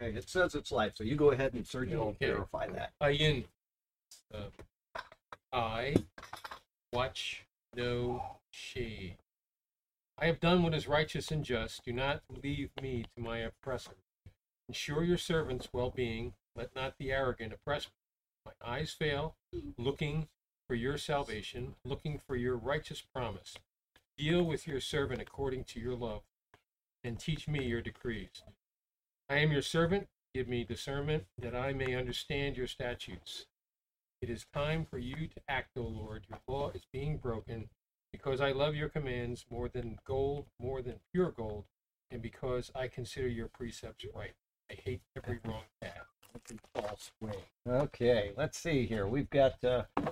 Okay, it says it's live, so you go ahead and will Okay. verify that. Ayin. Uh, I watch no shade. I have done what is righteous and just. Do not leave me to my oppressor. Ensure your servant's well being. Let not the arrogant oppress me. My eyes fail, looking for your salvation, looking for your righteous promise. Deal with your servant according to your love, and teach me your decrees. I am your servant. Give me discernment that I may understand your statutes. It is time for you to act, O Lord. Your law is being broken because I love your commands more than gold, more than pure gold, and because I consider your precepts right. I hate every wrong path. Every false way. Okay, let's see here. We've got, uh, give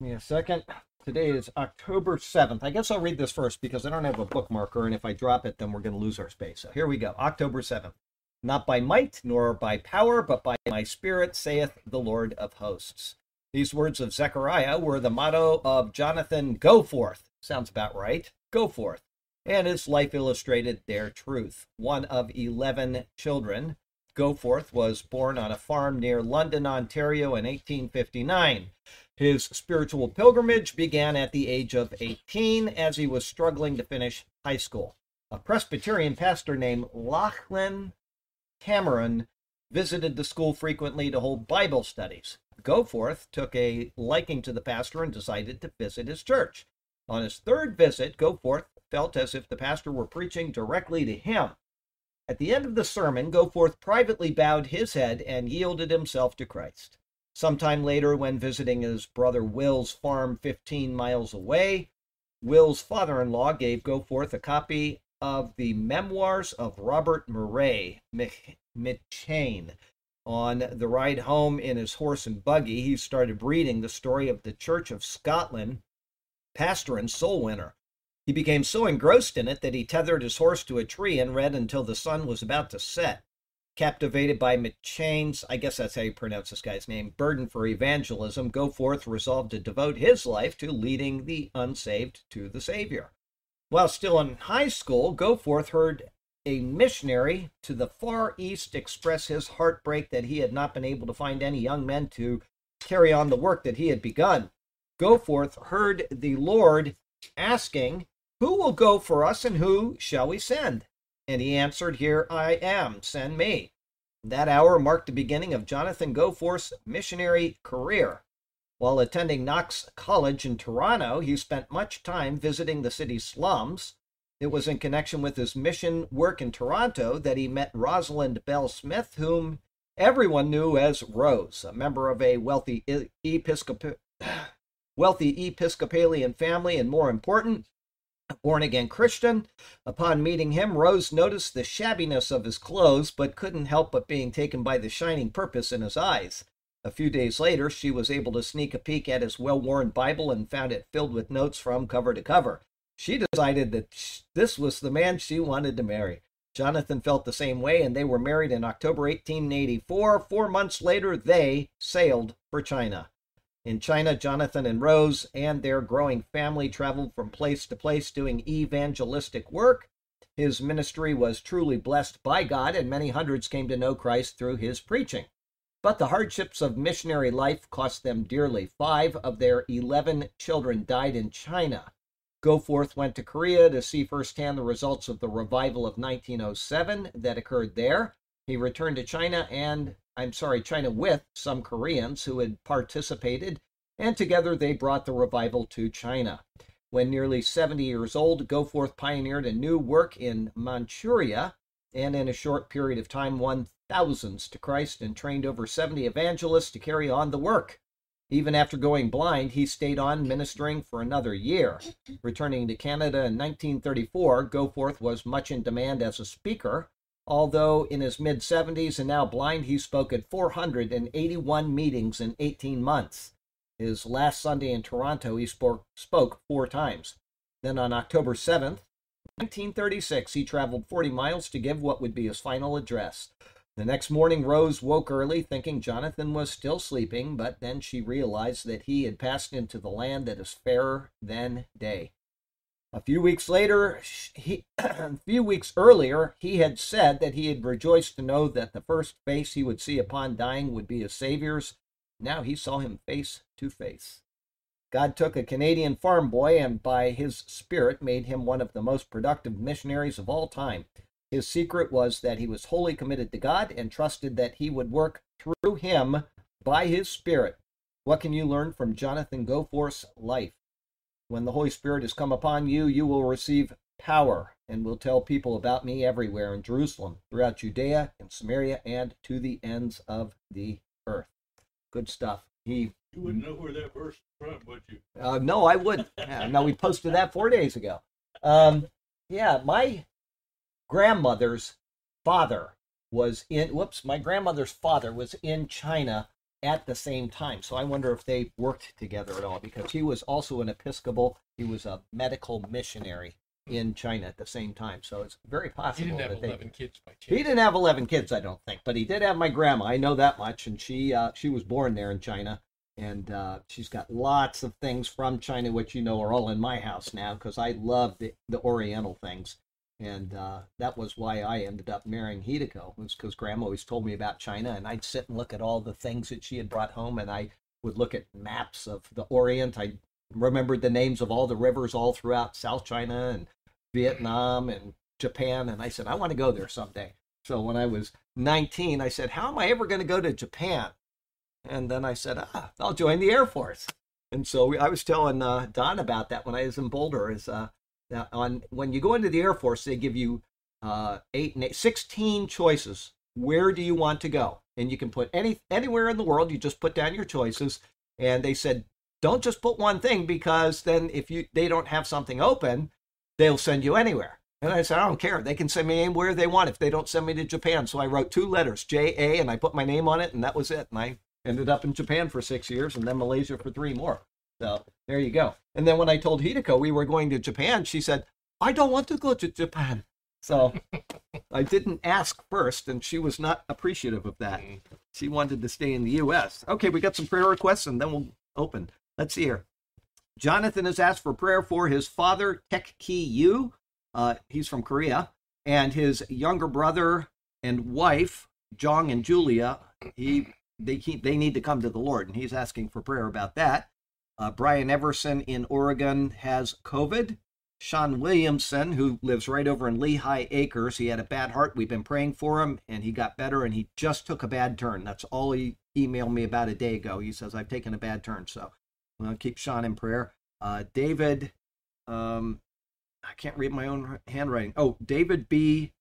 me a second. Today is October 7th. I guess I'll read this first because I don't have a bookmarker, and if I drop it, then we're going to lose our space. So here we go. October 7th. Not by might nor by power, but by my spirit, saith the Lord of hosts. These words of Zechariah were the motto of Jonathan Goforth. Sounds about right. Go forth. And his life illustrated their truth. One of 11 children, Goforth was born on a farm near London, Ontario in 1859. His spiritual pilgrimage began at the age of 18 as he was struggling to finish high school. A Presbyterian pastor named Lachlan Cameron visited the school frequently to hold Bible studies. Goforth took a liking to the pastor and decided to visit his church. On his third visit, Goforth felt as if the pastor were preaching directly to him. At the end of the sermon, Goforth privately bowed his head and yielded himself to Christ. Sometime later, when visiting his brother Will's farm 15 miles away, Will's father in law gave Goforth a copy of the memoirs of Robert Murray Mc- McCheyne. On the ride home in his horse and buggy, he started reading the story of the Church of Scotland pastor and soul winner. He became so engrossed in it that he tethered his horse to a tree and read until the sun was about to set. Captivated by McCheyne's, I guess that's how you pronounce this guy's name, burden for evangelism, Goforth resolved to devote his life to leading the unsaved to the Savior. While still in high school, Goforth heard a missionary to the Far East express his heartbreak that he had not been able to find any young men to carry on the work that he had begun. Goforth heard the Lord asking, Who will go for us and who shall we send? And he answered, Here I am, send me. That hour marked the beginning of Jonathan Goforth's missionary career. While attending Knox College in Toronto, he spent much time visiting the city's slums. It was in connection with his mission work in Toronto that he met Rosalind Bell Smith, whom everyone knew as Rose, a member of a wealthy e- Episcopal wealthy Episcopalian family, and more important, born again Christian. Upon meeting him, Rose noticed the shabbiness of his clothes, but couldn't help but being taken by the shining purpose in his eyes. A few days later, she was able to sneak a peek at his well worn Bible and found it filled with notes from cover to cover. She decided that this was the man she wanted to marry. Jonathan felt the same way, and they were married in October 1884. Four months later, they sailed for China. In China, Jonathan and Rose and their growing family traveled from place to place doing evangelistic work. His ministry was truly blessed by God, and many hundreds came to know Christ through his preaching. But the hardships of missionary life cost them dearly. Five of their 11 children died in China. Goforth went to Korea to see firsthand the results of the revival of 1907 that occurred there. He returned to China and, I'm sorry, China with some Koreans who had participated, and together they brought the revival to China. When nearly 70 years old, Goforth pioneered a new work in Manchuria and in a short period of time won thousands to Christ and trained over 70 evangelists to carry on the work. Even after going blind, he stayed on ministering for another year. Returning to Canada in 1934, Goforth was much in demand as a speaker. Although in his mid 70s and now blind, he spoke at 481 meetings in 18 months. His last Sunday in Toronto, he spoke, four times. Then on October 7th, 1936, he traveled 40 miles to give what would be his final address. The next morning, Rose woke early, thinking Jonathan was still sleeping, but then she realized that he had passed into the land that is fairer than day. A few weeks later, he, a few weeks earlier, he had said that he had rejoiced to know that the first face he would see upon dying would be his Savior's. Now he saw him face to face. God took a Canadian farm boy and by his spirit made him one of the most productive missionaries of all time. His secret was that he was wholly committed to God and trusted that he would work through him by his spirit. What can you learn from Jonathan Goforth's life? When the Holy Spirit has come upon you, you will receive power and will tell people about me everywhere in Jerusalem, throughout Judea and Samaria, and to the ends of the earth. Good stuff. He You wouldn't know where that verse is from, would you? uh, no, I would. Yeah, no, we posted that four days ago. Um, yeah, my grandmother's father was in. Whoops, my grandmother's father was in China at the same time. So I wonder if they worked together at all because he was also an Episcopal. He was a medical missionary in China at the same time. So it's very possible. He didn't have that they. 11 kids by chance. He didn't have eleven kids, I don't think, but he did have my grandma. I know that much, and she uh, she was born there in China, and uh, she's got lots of things from China, which you know are all in my house now because I love the the Oriental things, and uh, that was why I ended up marrying Hideko was because Grandma always told me about China, and I'd sit and look at all the things that she had brought home, and I would look at maps of the Orient. I remembered the names of all the rivers all throughout South China and Vietnam and Japan, and I said I want to go there someday. So when I was 19, I said, How am I ever going to go to Japan? And then I said, Ah, I'll join the Air Force. And so I was telling uh, Don about that when I was in Boulder. Is uh, that on when you go into the Air Force, they give you uh, eight, and eight, 16 choices. Where do you want to go? And you can put any anywhere in the world. You just put down your choices. And they said, don't just put one thing because then if you they don't have something open, they'll send you anywhere. And I said, I don't care. They can send me anywhere they want if they don't send me to Japan. So I wrote two letters, J A, and I put my name on it, and that was it. And I ended up in Japan for six years and then Malaysia for three more. So there you go. And then when I told Hideko we were going to Japan, she said, I don't want to go to Japan. So I didn't ask first, and she was not appreciative of that. Mm. She wanted to stay in the U.S. Okay, we got some prayer requests, and then we'll open. Let's see here. Jonathan has asked for prayer for his father, Tek Ki Yu. Uh, he's from Korea, and his younger brother and wife, Jong and Julia. He they keep, they need to come to the Lord, and he's asking for prayer about that. Uh, Brian Everson in Oregon has COVID. Sean Williamson, who lives right over in Lehigh Acres, he had a bad heart. We've been praying for him, and he got better, and he just took a bad turn. That's all he emailed me about a day ago. He says, I've taken a bad turn. So to keep Sean in prayer. Uh, David, um, I can't read my own handwriting. Oh, David B.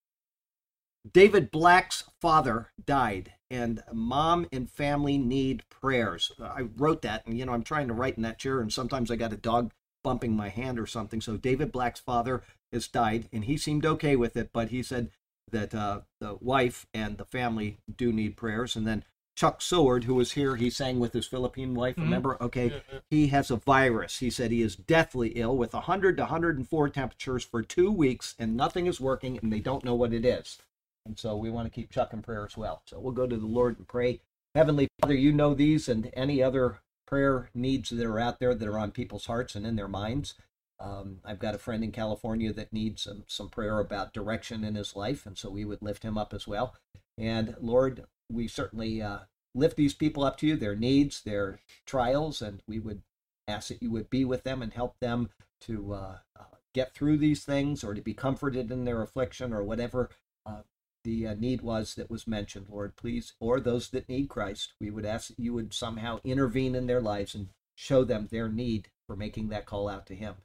David Black's father died, and mom and family need prayers. I wrote that, and you know, I'm trying to write in that chair, and sometimes I got a dog bumping my hand or something. So David Black's father has died, and he seemed okay with it, but he said that uh, the wife and the family do need prayers. And then Chuck Seward, who was here, he sang with his Philippine wife. Mhm. Remember? Okay, Yeah, yeah. he has a virus. He said he is deathly ill with 100 to 104 temperatures for two weeks, and nothing is working, and they don't know what it is. And so we want to keep Chuck in prayer as well. So we'll go to the Lord and pray. Heavenly Father, you know these and any other prayer needs that are out there that are on people's hearts and in their minds. Um, I've got a friend in California that needs some, some prayer about direction in his life, and so we would lift him up as well. And Lord, we certainly uh, lift these people up to you, their needs, their trials, and we would ask that you would be with them and help them to uh, uh, get through these things or to be comforted in their affliction or whatever uh, the uh, need was that was mentioned, Lord, please, or those that need Christ. We would ask that you would somehow intervene in their lives and show them their need for making that call out to Him.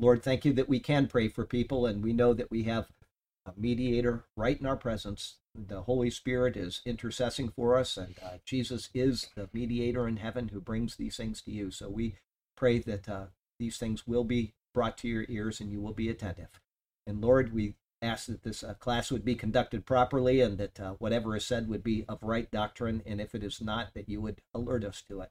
Lord, thank you that we can pray for people, and we know that we have a mediator right in our presence. The Holy Spirit is intercessing for us, and uh, Jesus is the mediator in heaven who brings these things to you. So we pray that uh, these things will be brought to your ears and you will be attentive. And Lord, we ask that this uh, class would be conducted properly and that uh, whatever is said would be of right doctrine. And if it is not, that you would alert us to it.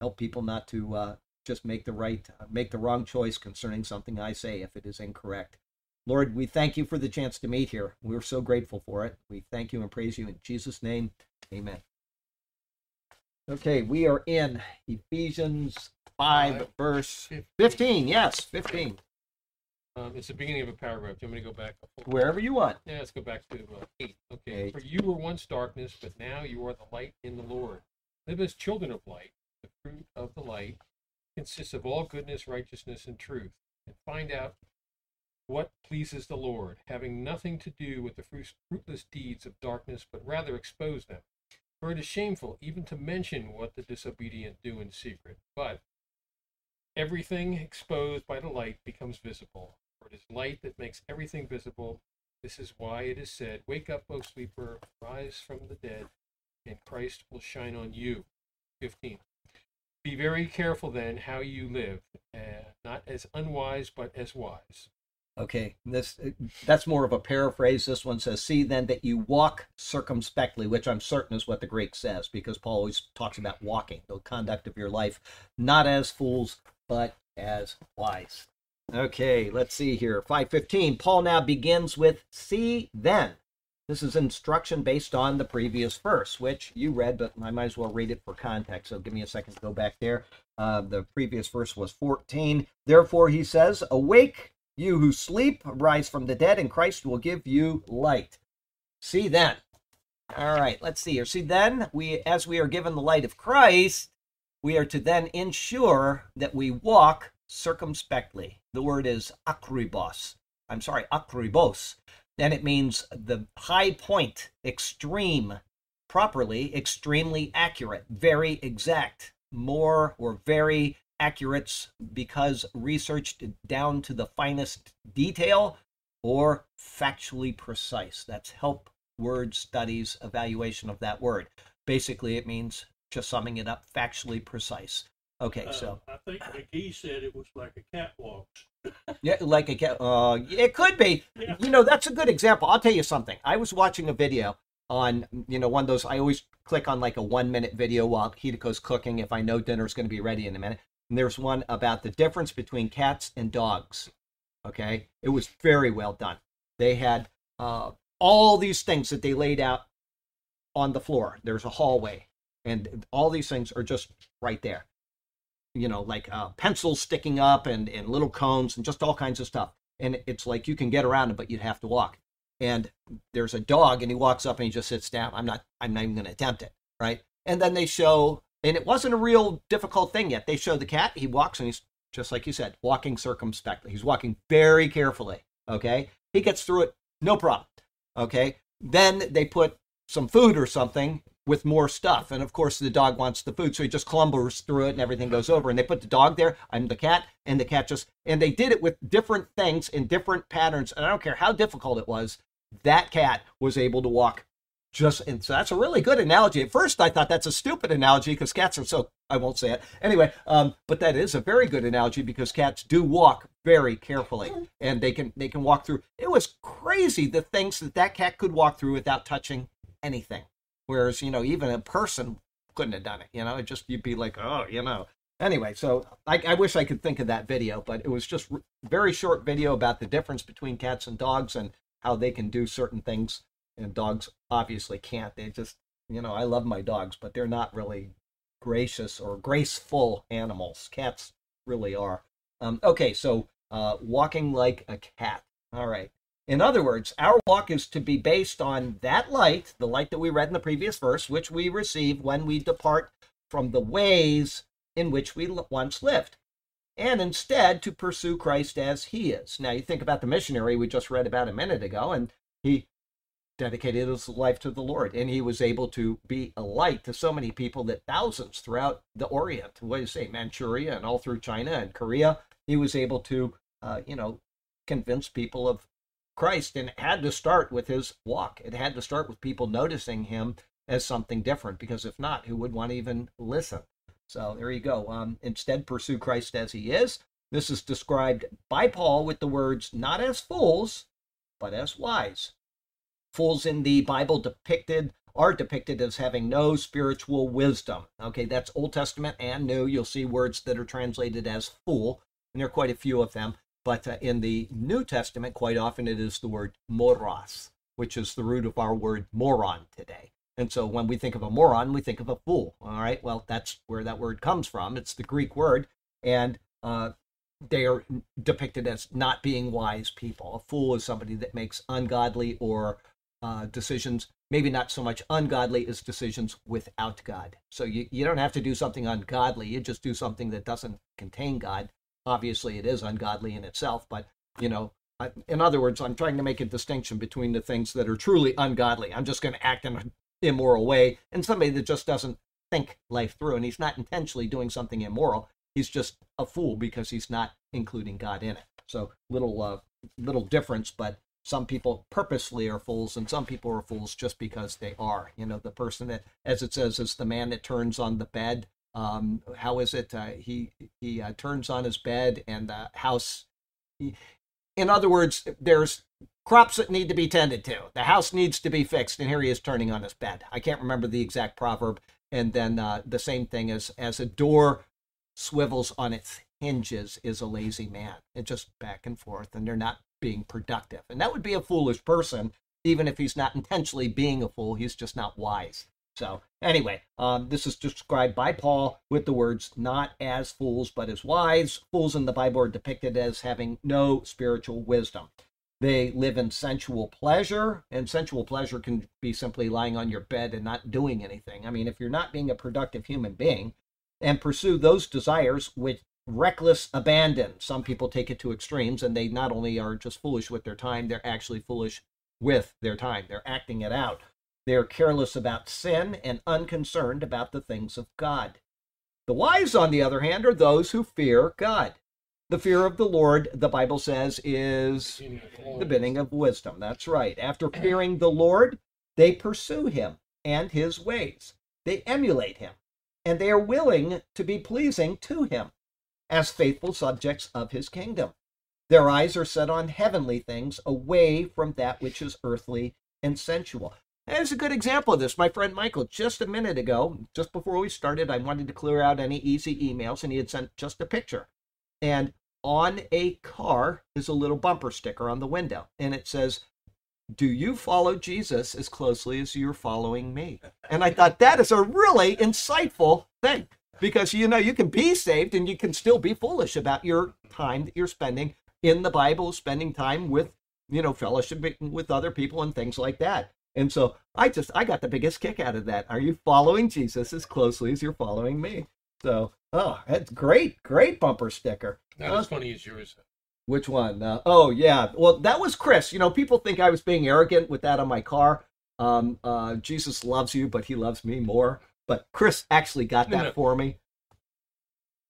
Help people not to uh, just make the right, uh, make the wrong choice concerning something I say if it is incorrect. Lord, we thank you for the chance to meet here. We're so grateful for it. We thank you and praise you in Jesus' name. Amen. Okay, we are in Ephesians 5, Five, verse fifteen. 15. Yes, 15. Um, it's the beginning of a paragraph. Do you want me to go back? Wherever you want. Yeah, let's go back to uh, eight. Okay. Eight. For you were once darkness, but now you are the light in the Lord. Live as children of light. The fruit of the light consists of all goodness, righteousness, and truth. And find out what pleases the Lord, having nothing to do with the fruitless deeds of darkness, but rather expose them. For it is shameful even to mention what the disobedient do in secret. But everything exposed by the light becomes visible. It is light that makes everything visible. This is why it is said, Wake up, O sleeper, rise from the dead, and Christ will shine on you. 15. Be very careful then how you live, uh, not as unwise, but as wise. Okay, this that's more of a paraphrase. This one says, "See then that you walk circumspectly," which I'm certain is what the Greek says, because Paul always talks about walking, the conduct of your life, not as fools, but as wise. Okay, let's see here. 515. Paul now begins with "See then." This is instruction based on the previous verse, which you read, but I might as well read it for context. So give me a second to go back there. Uh, the previous verse was 14. Therefore, he says, Awake, you who sleep, rise from the dead, and Christ will give you light. See then. All right, let's see here. See then, we as we are given the light of Christ, we are to then ensure that we walk circumspectly. The word is akribos. I'm sorry, akribos. And it means the high point, extreme, properly, extremely accurate, very exact, more or very accurate because researched down to the finest detail or factually precise. That's help word studies evaluation of that word. Basically, it means just summing it up, factually precise. Okay, Uh, so I think McGee said it was like a catwalk. yeah, like a ca- uh, it could be. Yeah. You know, that's a good example. I'll tell you something. I was watching a video on, you know, one of those. I always click on like a one minute video while Hideko's cooking if I know dinner's going to be ready in a minute. And there's one about the difference between cats and dogs. Okay, it was very well done. They had uh, all these things that they laid out on the floor. There's a hallway, and all these things are just right there you know, like uh, pencils sticking up and, and little cones and just all kinds of stuff. And it's like you can get around it, but you'd have to walk. And there's a dog, and he walks up and he just sits down. I'm not, I'm not even going to attempt it, right? And then they show, and it wasn't a real difficult thing yet. They show the cat. He walks, and he's just like you said, walking circumspectly. He's walking very carefully. Okay, he gets through it, no problem. Okay, then they put some food or something with more stuff. And of course, the dog wants the food, so he just clumbers through it and everything goes over. And they put the dog there, I'm the cat, and the cat just, and they did it with different things in different patterns. And I don't care how difficult it was, that cat was able to walk just, and so that's a really good analogy. At first, I thought that's a stupid analogy because cats are so, I won't say it. Anyway, um, but that is a very good analogy because cats do walk very carefully and they can, they can walk through. It was crazy the things that that cat could walk through without touching anything. Whereas, you know, even a person couldn't have done it. You know, it just, you'd be like, oh, you know. Anyway, so I, I wish I could think of that video, but it was just very short video about the difference between cats and dogs and how they can do certain things. And dogs obviously can't. They just, you know, I love my dogs, but they're not really gracious or graceful animals. Cats really are. Um, okay, so uh, walking like a cat. All right. In other words, our walk is to be based on that light, the light that we read in the previous verse, which we receive when we depart from the ways in which we once lived, and instead to pursue Christ as he is. Now, you think about the missionary we just read about a minute ago, and he dedicated his life to the Lord, and he was able to be a light to so many people that thousands throughout the Orient, what do you say, Manchuria and all through China and Korea, he was able to, uh, you know, convince people of Christ, and it had to start with his walk. It had to start with people noticing him as something different, because if not, who would want to even listen? So there you go. Um, instead, pursue Christ as he is. This is described by Paul with the words, not as fools, but as wise. Fools in the Bible depicted are depicted as having no spiritual wisdom. Okay, that's Old Testament and New. You'll see words that are translated as fool, and there are quite a few of them. But uh, in the New Testament, quite often it is the word moros, which is the root of our word moron today. And so when we think of a moron, we think of a fool. All right, well, that's where that word comes from. It's the Greek word. And uh, they are depicted as not being wise people. A fool is somebody that makes ungodly or uh, decisions, maybe not so much ungodly as decisions without God. So you, you don't have to do something ungodly, you just do something that doesn't contain God. Obviously, it is ungodly in itself, but you know, I, in other words, I'm trying to make a distinction between the things that are truly ungodly. I'm just going to act in an immoral way, and somebody that just doesn't think life through, and he's not intentionally doing something immoral. He's just a fool because he's not including God in it. So little uh, little difference, but some people purposely are fools and some people are fools just because they are you know the person that as it says is the man that turns on the bed um how is it uh, he he uh, turns on his bed and the house in other words there's crops that need to be tended to. The house needs to be fixed and here he is turning on his bed. I can't remember the exact proverb. And then uh, the same thing as as a door swivels on its hinges is a lazy man. And just back and forth and they're not being productive. And that would be a foolish person, even if he's not intentionally being a fool, he's just not wise. So, anyway, um, this is described by Paul with the words not as fools, but as wise. Fools in the Bible are depicted as having no spiritual wisdom. They live in sensual pleasure, and sensual pleasure can be simply lying on your bed and not doing anything. I mean, if you're not being a productive human being and pursue those desires which reckless abandon. Some people take it to extremes and they not only are just foolish with their time, they're actually foolish with their time. They're acting it out. They're careless about sin and unconcerned about the things of God. The wise, on the other hand, are those who fear God. The fear of the Lord, the Bible says, is the beginning of wisdom. That's right. After fearing the Lord, they pursue him and his ways. They emulate him, and they are willing to be pleasing to him as faithful subjects of his kingdom. Their eyes are set on heavenly things, away from that which is earthly and sensual. There's a good example of this. My friend Michael, just a minute ago, just before we started, I wanted to clear out any easy emails, and he had sent just a picture. And on a car is a little bumper sticker on the window, and it says, Do you follow Jesus as closely as you're following me? And I thought that is a really insightful thing because you know you can be saved and you can still be foolish about your time that you're spending in the Bible, spending time with you know fellowship with other people and things like that. And so I just I got the biggest kick out of that. Are you following Jesus as closely as you're following me? So oh, that's great, great bumper sticker. Not as funny as yours. Which one? Uh, oh yeah, well that was Chris. You know, people think I was being arrogant with that on my car. Um, uh, Jesus loves you, but he loves me more. But Chris actually got that no, no. for me.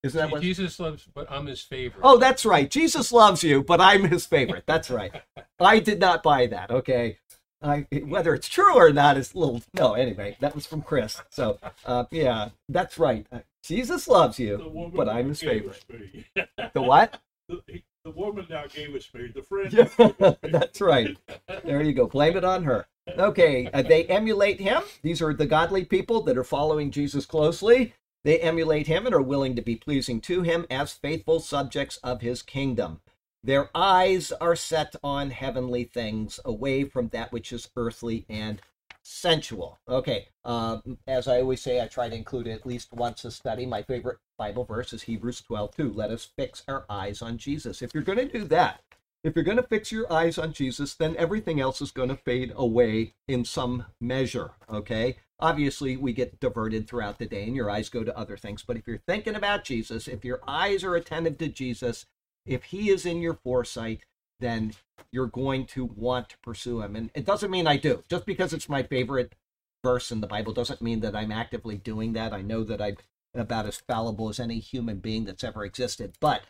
Isn't that what Jesus loves? But I'm his favorite. Oh, that's right. Jesus loves you, but I'm his favorite. That's right. I did not buy that. Okay. I, whether it's true or not is a little no. Anyway, that was from Chris. So, uh, yeah, that's right. Uh, Jesus loves you, but I'm his favorite. the what? The, the, woman now gave us me. The friend. Yeah, that's right. There you go. Blame it on her. Okay, uh, they emulate him. These are the godly people that are following Jesus closely. They emulate him and are willing to be pleasing to him as faithful subjects of his kingdom. Their eyes are set on heavenly things, away from that which is earthly and sensual. Okay, um, as I always say, I try to include at least once a study. My favorite Bible verse is Hebrews 12 2. Let us fix our eyes on Jesus. If you're going to do that, if you're going to fix your eyes on Jesus, then everything else is going to fade away in some measure. Okay. Obviously, we get diverted throughout the day and your eyes go to other things. But if you're thinking about Jesus, if your eyes are attentive to Jesus, if he is in your foresight, then you're going to want to pursue him. And it doesn't mean I do. Just because it's my favorite verse in the Bible doesn't mean that I'm actively doing that. I know that I'm about as fallible as any human being that's ever existed. But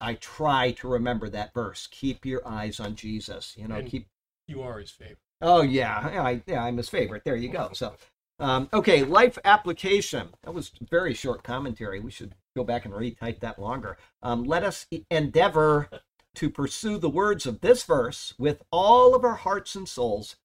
I try to remember that verse. Keep your eyes on Jesus. You know, and keep. You are his favorite. Oh yeah, I, yeah, I'm his favorite. There you go. So, um, okay, life application. That was very short commentary. We should go back and retype that longer. Um, let us endeavor to pursue the words of this verse with all of our hearts and souls.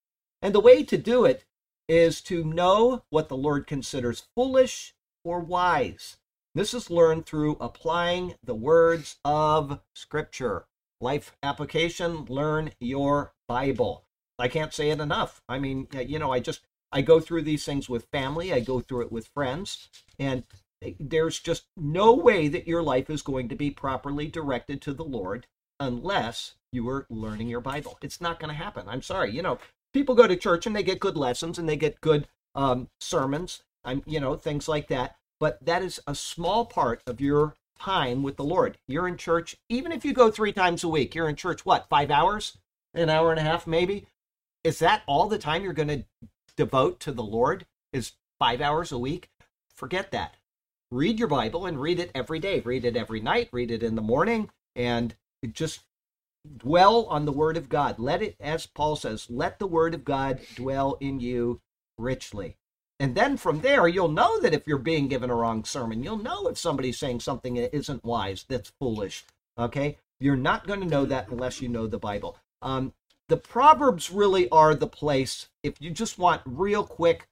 And the way to do it is to know what the Lord considers foolish or wise. This is learned through applying the words of Scripture. Life application, learn your Bible. I can't say it enough. I mean, you know, I just I go through these things with family, I go through it with friends, and there's just no way that your life is going to be properly directed to the Lord unless you are learning your Bible. It's not going to happen. I'm sorry. You know, people go to church and they get good lessons and they get good um, sermons. I'm, you know, things like that. But that is a small part of your time with the Lord. You're in church, even if you go three times a week, you're in church, what, five hours? An hour and a half, maybe? Is that all the time you're going to devote to the Lord? Is five hours a week? Forget that. Read your Bible and read it every day. Read it every night, read it in the morning, and just dwell on the Word of God. Let it, as Paul says, let the Word of God dwell in you richly. And then from there, you'll know that if you're being given a wrong sermon, you'll know if somebody's saying something that isn't wise, that's foolish. Okay? You're not going to know that unless you know the Bible. Um, the Proverbs really are the place, if you just want real quick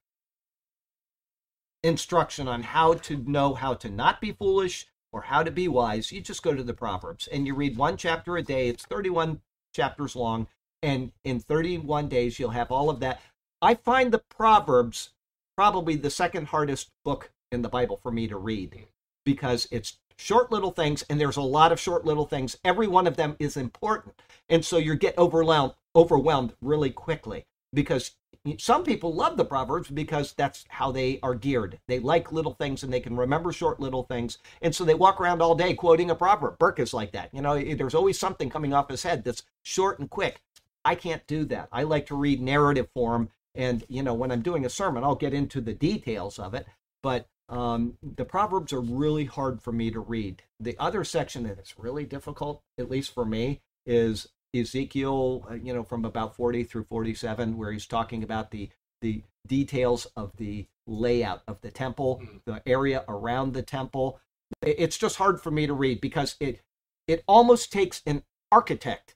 instruction on how to know how to not be foolish or how to be wise, you just go to the Proverbs and you read one chapter a day. It's 31 chapters long. And in 31 days, you'll have all of that. I find the Proverbs probably the second hardest book in the Bible for me to read because it's short little things and there's a lot of short little things. Every one of them is important. And so you get overwhelmed overwhelmed really quickly because some people love the proverbs because that's how they are geared. They like little things and they can remember short little things. And so they walk around all day quoting a proverb. Burke is like that. You know there's always something coming off his head that's short and quick. I can't do that. I like to read narrative form. And you know when i'm doing a sermon i'll get into the details of it. But um, the proverbs are really hard for me to read. The other section that is really difficult at least for me is Ezekiel, uh, you know, from about 40 through 47, where he's talking about the the details of the layout of the temple, mm. the area around the temple. It's just hard for me to read because it it almost takes an architect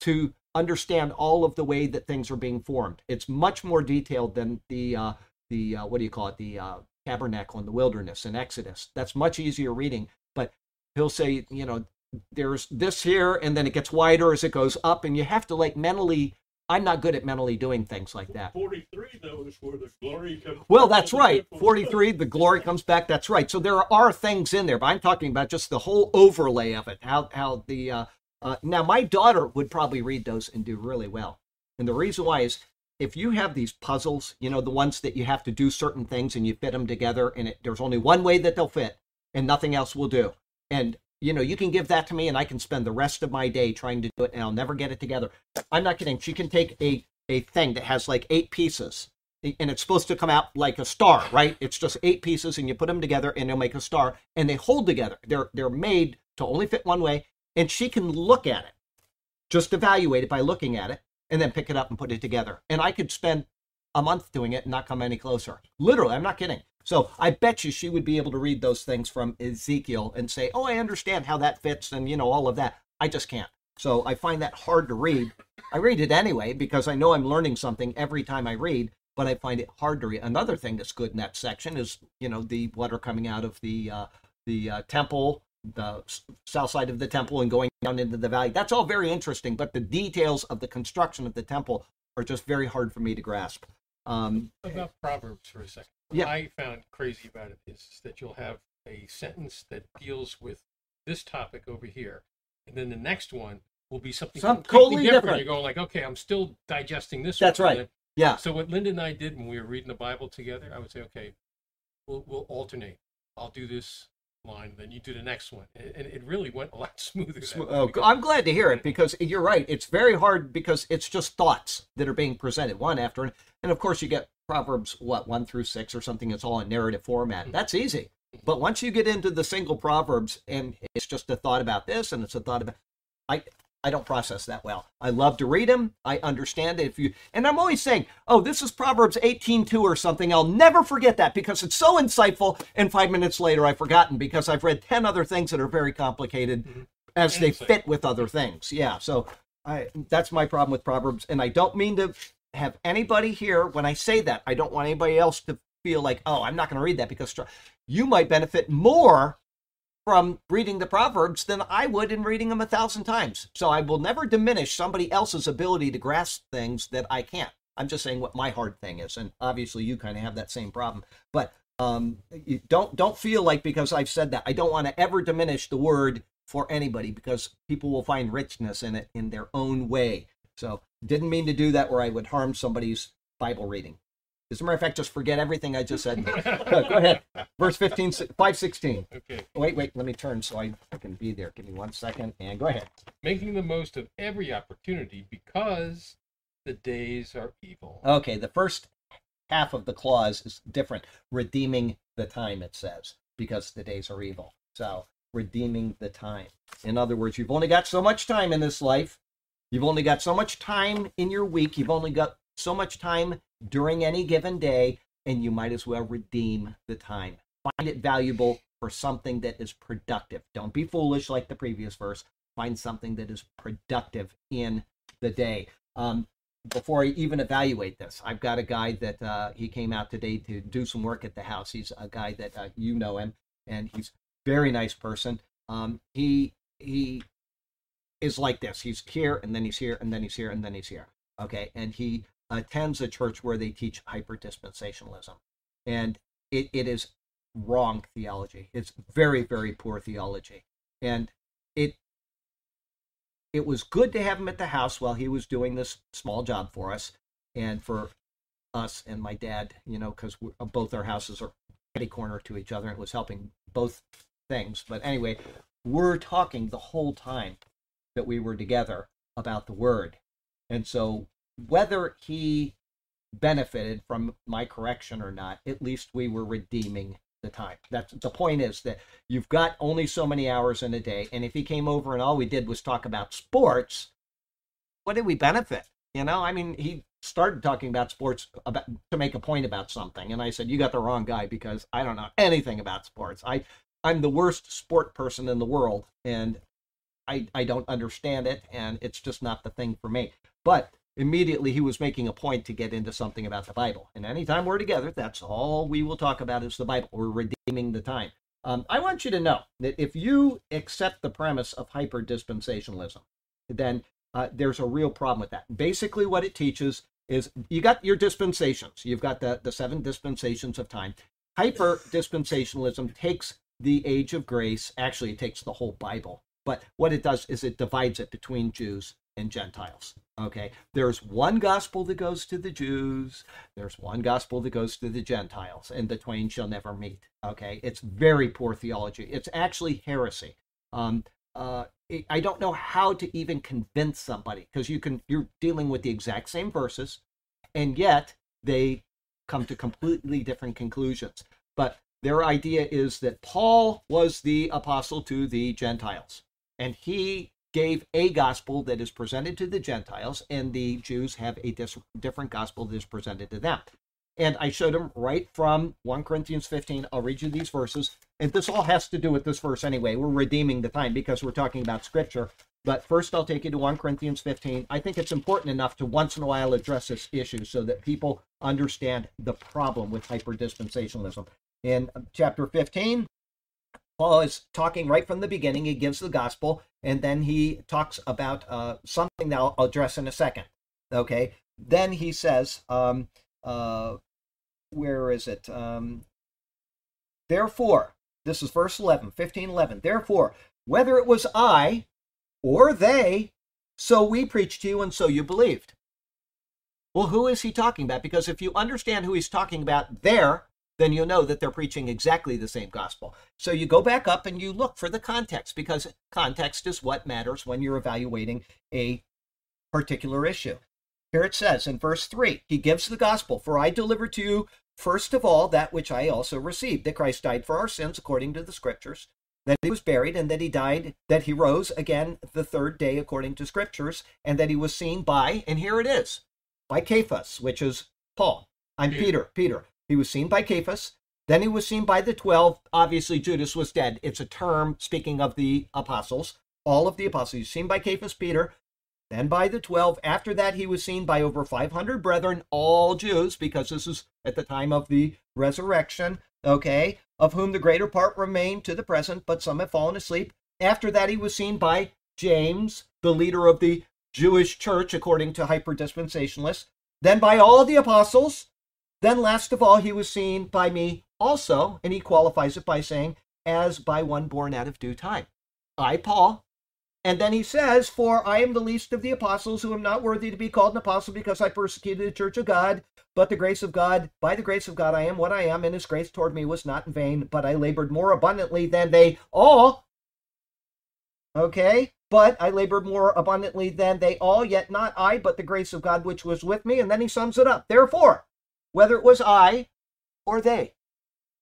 to understand all of the way that things are being formed. It's much more detailed than the uh, the uh, what do you call it the uh, tabernacle in the wilderness in Exodus. That's much easier reading. But he'll say, you know, there's this here and then it gets wider as it goes up and you have to like mentally i'm not good at mentally doing things like that. 43 though is where the glory comes well that's right. 43 the glory comes back. That's right. So there are things in there but i'm talking about just the whole overlay of it how how the uh, uh, now my daughter would probably read those and do really well. And the reason why is if you have these puzzles you know the ones that you have to do certain things and you fit them together and it, there's only one way that they'll fit and nothing else will do. And you know, you can give that to me and I can spend the rest of my day trying to do it and I'll never get it together. I'm not kidding. She can take a, a thing that has like eight pieces and it's supposed to come out like a star, right? It's just eight pieces and you put them together and they'll make a star and they hold together. They're they're made to only fit one way and she can look at it. Just evaluate it by looking at it and then pick it up and put it together. And I could spend a month doing it and not come any closer. Literally, I'm not kidding. So I bet you she would be able to read those things from Ezekiel and say, "Oh, I understand how that fits," and you know all of that. I just can't. So I find that hard to read. I read it anyway because I know I'm learning something every time I read, but I find it hard to read. Another thing that's good in that section is, you know, the water coming out of the uh, the uh, temple, the south side of the temple, and going down into the valley. That's all very interesting, but the details of the construction of the temple are just very hard for me to grasp. Um, about Proverbs for a second. What yeah. I found crazy about it is that you'll have a sentence that deals with this topic over here, and then the next one will be something Some completely different. different. You're going like, okay, I'm still digesting this. That's right. Yeah. So what Linda and I did when we were reading the Bible together, I would say, okay, we'll we'll alternate. I'll do this line, then you do the next one, and it really went a lot smoother. Oh, I'm glad to hear it because you're right. It's very hard because it's just thoughts that are being presented one after, and of course you get Proverbs, what, one through six or something, it's all in narrative format. Mm-hmm. That's easy. But once you get into the single Proverbs and it's just a thought about this and it's a thought about, I, I don't process that well. I love to read them. I understand it. If you and I'm always saying, "Oh, this is Proverbs 18:2 or something." I'll never forget that because it's so insightful. And five minutes later, I've forgotten because I've read ten other things that are very complicated mm-hmm. as they fit with other things. Yeah. So I that's my problem with Proverbs, and I don't mean to have anybody here when I say that. I don't want anybody else to feel like, oh, I'm not going to read that because you might benefit more from reading the Proverbs than I would in reading them a thousand times. So I will never diminish somebody else's ability to grasp things that I can't. I'm just saying what my hard thing is. And obviously, you kind of have that same problem. But Um, don't don't feel like because I've said that I don't want to ever diminish the word for anybody because people will find richness in it in their own way. So didn't mean to do that where I would harm somebody's Bible reading. As a matter of fact, just forget everything I just said. Go ahead. Verse 15, 516. Okay. Wait, wait, let me turn so I, I can be there. Give me one second and go ahead. Making the most of every opportunity because the days are evil. Okay, the first half of the clause is different. Redeeming the time, it says, because the days are evil. So, redeeming the time. In other words, you've only got so much time in this life. You've only got so much time in your week. You've only got so much time during any given day, and you might as well redeem the time. Find it valuable for something that is productive. Don't be foolish like the previous verse. Find something that is productive in the day. Um, before I even evaluate this, I've got a guy that uh, he came out today to do some work at the house. He's a guy that uh, you know him, and he's very nice person. Um, he he is like this. He's here, and then he's here, and then he's here, and then he's here. Okay, and he attends a church where they teach hyper dispensationalism, and it, it is wrong theology. It's very very poor theology, and it it was good to have him at the house while he was doing this small job for us and for us and my dad, you know, because uh, both our houses are kitty corner to each other and it was helping both things. But anyway, we're talking the whole time that we were together about the word. And so whether he benefited from my correction or not, at least we were redeeming the time. That's the point is that you've got only so many hours in a day. And if he came over and all we did was talk about sports, what did we benefit? You know, I mean, he started talking about sports about to make a point about something. And I said, You got the wrong guy because I don't know anything about sports. I I'm the worst sport person in the world and I I don't understand it and it's just not the thing for me. But immediately he was making a point to get into something about the Bible. And anytime we're together, that's all we will talk about is the Bible. We're redeeming the time. Um, I want you to know that if you accept the premise of hyper dispensationalism, then uh, there's a real problem with that. Basically, what it teaches is you got your dispensations, you've got the, the seven dispensations of time. Hyper dispensationalism takes the age of grace, actually, it takes the whole Bible, but what it does is it divides it between Jews and Gentiles. Okay, there's one gospel that goes to the Jews, there's one gospel that goes to the Gentiles, and the twain shall never meet. Okay, it's very poor theology. It's actually heresy. Um, uh, I don't know how to even convince somebody because you can you're dealing with the exact same verses, and yet they come to completely different conclusions. But their idea is that Paul was the apostle to the Gentiles, and he gave a gospel that is presented to the Gentiles, and the Jews have a dis- different gospel that is presented to them. And I showed them right from 1 Corinthians 15. I'll read you these verses. And this all has to do with this verse anyway. We're redeeming the time because we're talking about scripture. But first, I'll take you to 1 Corinthians 15. I think it's important enough to once in a while address this issue so that people understand the problem with hyperdispensationalism. In um, chapter 15, Paul is talking right from the beginning. He gives the gospel, and then he talks about uh, something that I'll address in a second. Okay. Then he says, um, uh, where is it? Um, Therefore, this is verse 11, 15, 11. Therefore, whether it was I or they, so we preached to you and so you believed. Well, who is he talking about? Because if you understand who he's talking about there, then you'll know that they're preaching exactly the same gospel. So you go back up and you look for the context because context is what matters when you're evaluating a particular issue. Here it says in verse 3 He gives the gospel, for I delivered to you first of all that which I also received, that Christ died for our sins according to the scriptures, that he was buried, and that he died, that he rose again the third day according to scriptures, and that he was seen by, and here it is, by Cephas, which is Paul. I'm Peter. Peter. He was seen by Cephas. Then he was seen by the 12. Obviously, Judas was dead. It's a term speaking of the apostles, all of the apostles. Seen by Cephas, Peter, then by the 12. After that, he was seen by over 500 brethren, all Jews, because this is at the time of the resurrection, okay, of whom the greater part remain to the present, but some have fallen asleep. After that, he was seen by James, the leader of the Jewish church, according to hyperdispensationalists. Then by all the apostles. Then, last of all, he was seen by me also, and he qualifies it by saying, as by one born out of due time. I, Paul. And then he says, For I am the least of the apostles who am not worthy to be called an apostle because I persecuted the church of God. But the grace of God, by the grace of God, I am what I am, and his grace toward me was not in vain, but I labored more abundantly than they all. Okay? But I labored more abundantly than they all, yet not I, but the grace of God which was with me. And then he sums it up. Therefore, whether it was I or they,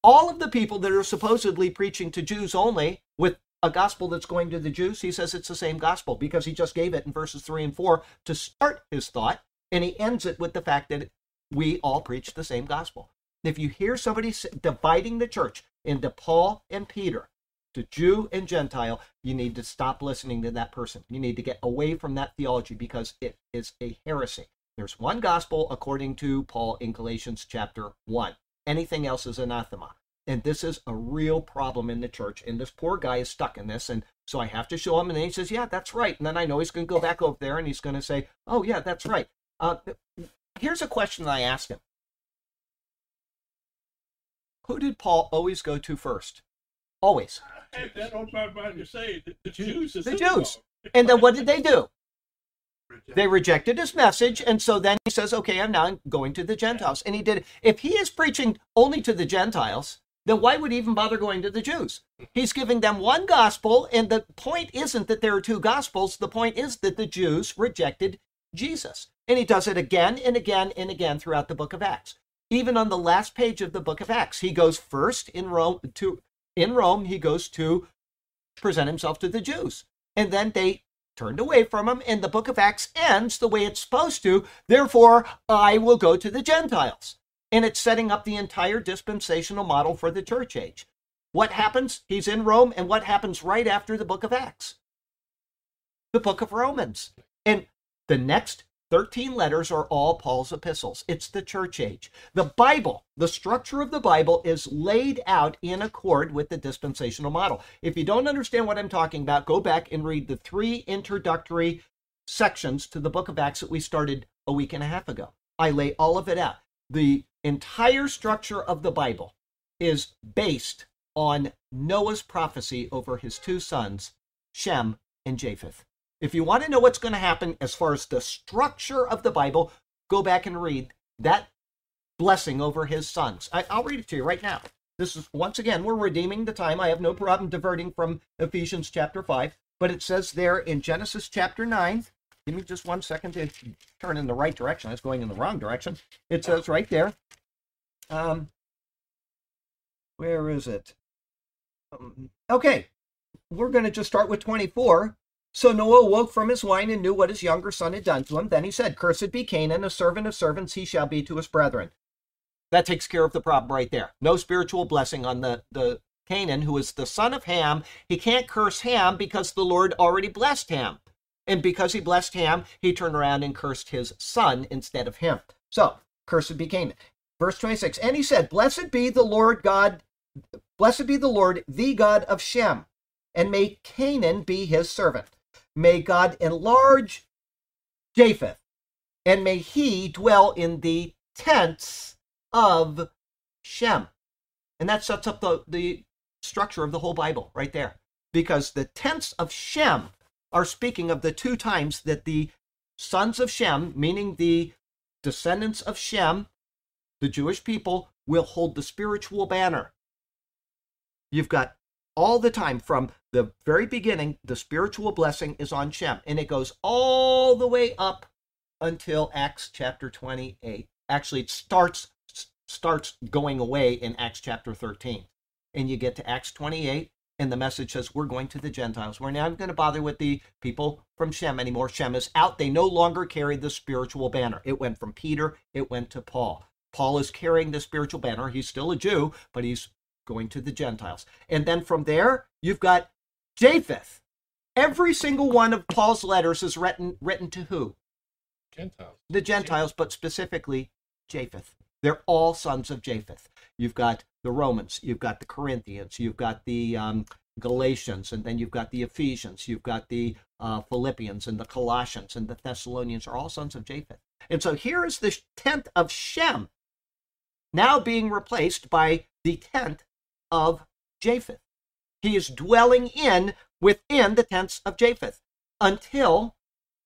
all of the people that are supposedly preaching to Jews only with a gospel that's going to the Jews, he says it's the same gospel because he just gave it in verses 3 and 4 to start his thought. And he ends it with the fact that we all preach the same gospel. If you hear somebody dividing the church into Paul and Peter, to Jew and Gentile, you need to stop listening to that person. You need to get away from that theology because it is a heresy. There's one gospel according to Paul in Galatians chapter 1. Anything else is anathema. And this is a real problem in the church. And this poor guy is stuck in this. And so I have to show him. And then he says, Yeah, that's right. And then I know he's going to go back over there and he's going to say, Oh, yeah, that's right. Uh, here's a question that I asked him Who did Paul always go to first? Always. I had that on my mind to say the, the Jews. The Jews. And then what did they do? They rejected his message, and so then he says, "Okay, I'm now going to the Gentiles." And he did. If he is preaching only to the Gentiles, then why would he even bother going to the Jews? He's giving them one gospel, and the point isn't that there are two gospels. The point is that the Jews rejected Jesus, and he does it again and again and again throughout the Book of Acts. Even on the last page of the Book of Acts, he goes first in Rome to in Rome. He goes to present himself to the Jews, and then they turned away from him, and the book of Acts ends the way it's supposed to. Therefore, I will go to the Gentiles. And it's setting up the entire dispensational model for the church age. What happens? He's in Rome, and what happens right after the book of Acts? The book of Romans. And the next 13 letters are all Paul's epistles. It's the church age. The Bible, the structure of the Bible is laid out in accord with the dispensational model. If you don't understand what I'm talking about, go back and read the three introductory sections to the book of Acts that we started a week and a half ago. I lay all of it out. The entire structure of the Bible is based on Noah's prophecy over his two sons, Shem and Japheth. If you want to know what's going to happen as far as the structure of the Bible, go back and read that blessing over his sons. I, will read it to you right now. This is, once again, we're redeeming the time. I have no problem diverting from Ephesians chapter 5, but it says there in Genesis chapter 9, give me just one second to turn in the right direction. I was going in the wrong direction. It says right there, um, where is it? Um, okay, we're going to just start with 24. So Noah awoke from his wine and knew what his younger son had done to him. Then he said, Cursed be Canaan, a servant of servants he shall be to his brethren. That takes care of the problem right there. No spiritual blessing on the, the Canaan, who is the son of Ham. He can't curse Ham because the Lord already blessed Ham. And because he blessed Ham, he turned around and cursed his son instead of him. So, cursed be Canaan. Verse 26, and he said, Blessed be the Lord God, blessed be the Lord, the God of Shem, and may Canaan be his servant. May God enlarge Japheth, and may he dwell in the tents of Shem. And that sets up the, the structure of the whole Bible right there. Because the tents of Shem are speaking of the two times that the sons of Shem, meaning the descendants of Shem, the Jewish people, will hold the spiritual banner. You've got all the time from the very beginning, the spiritual blessing is on Shem, and it goes all the way up until Acts chapter 28. Actually, it starts starts going away in Acts chapter 13. And you get to Acts 28, and the message says, We're going to the Gentiles. We're not going to bother with the people from Shem anymore. Shem is out. They no longer carry the spiritual banner. It went from Peter, it went to Paul. Paul is carrying the spiritual banner. He's still a Jew, but he's going to the Gentiles. And then from there, you've got Japheth. Every single one of Paul's letters is written written to who? Gentiles. The Gentiles, but specifically Japheth. They're all sons of Japheth. You've got the Romans, you've got the Corinthians, you've got the um, Galatians, and then you've got the Ephesians, you've got the uh, Philippians, and the Colossians, and the Thessalonians are all sons of Japheth. And so here is the tenth of Shem. now being replaced by the tent of Japheth. He is dwelling in within the tents of Japheth until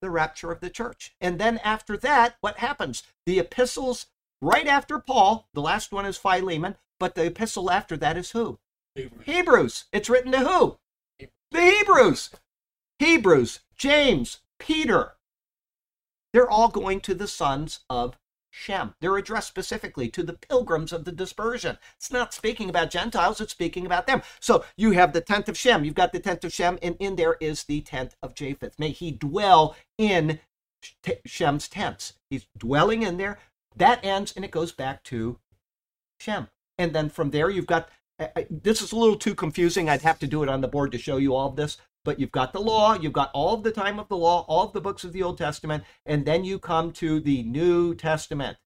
the rapture of the church. And then after that, what happens? The epistles right after Paul, the last one is Philemon, but the epistle after that is who? Hebrews. Hebrews. It's written to who? The Hebrews. Hebrews, James, Peter. They're all going to the sons of Shem. They're addressed specifically to the pilgrims of the dispersion. It's not speaking about Gentiles, it's speaking about them. So you have the tent of Shem, you've got the tent of Shem, and in there is the tent of Japheth. May he dwell in Shem's tents. He's dwelling in there. That ends and it goes back to Shem. And then from there, you've got this is a little too confusing. I'd have to do it on the board to show you all of this. But you've got the law, you've got all of the time of the law, all of the books of the Old Testament, and then you come to the New Testament.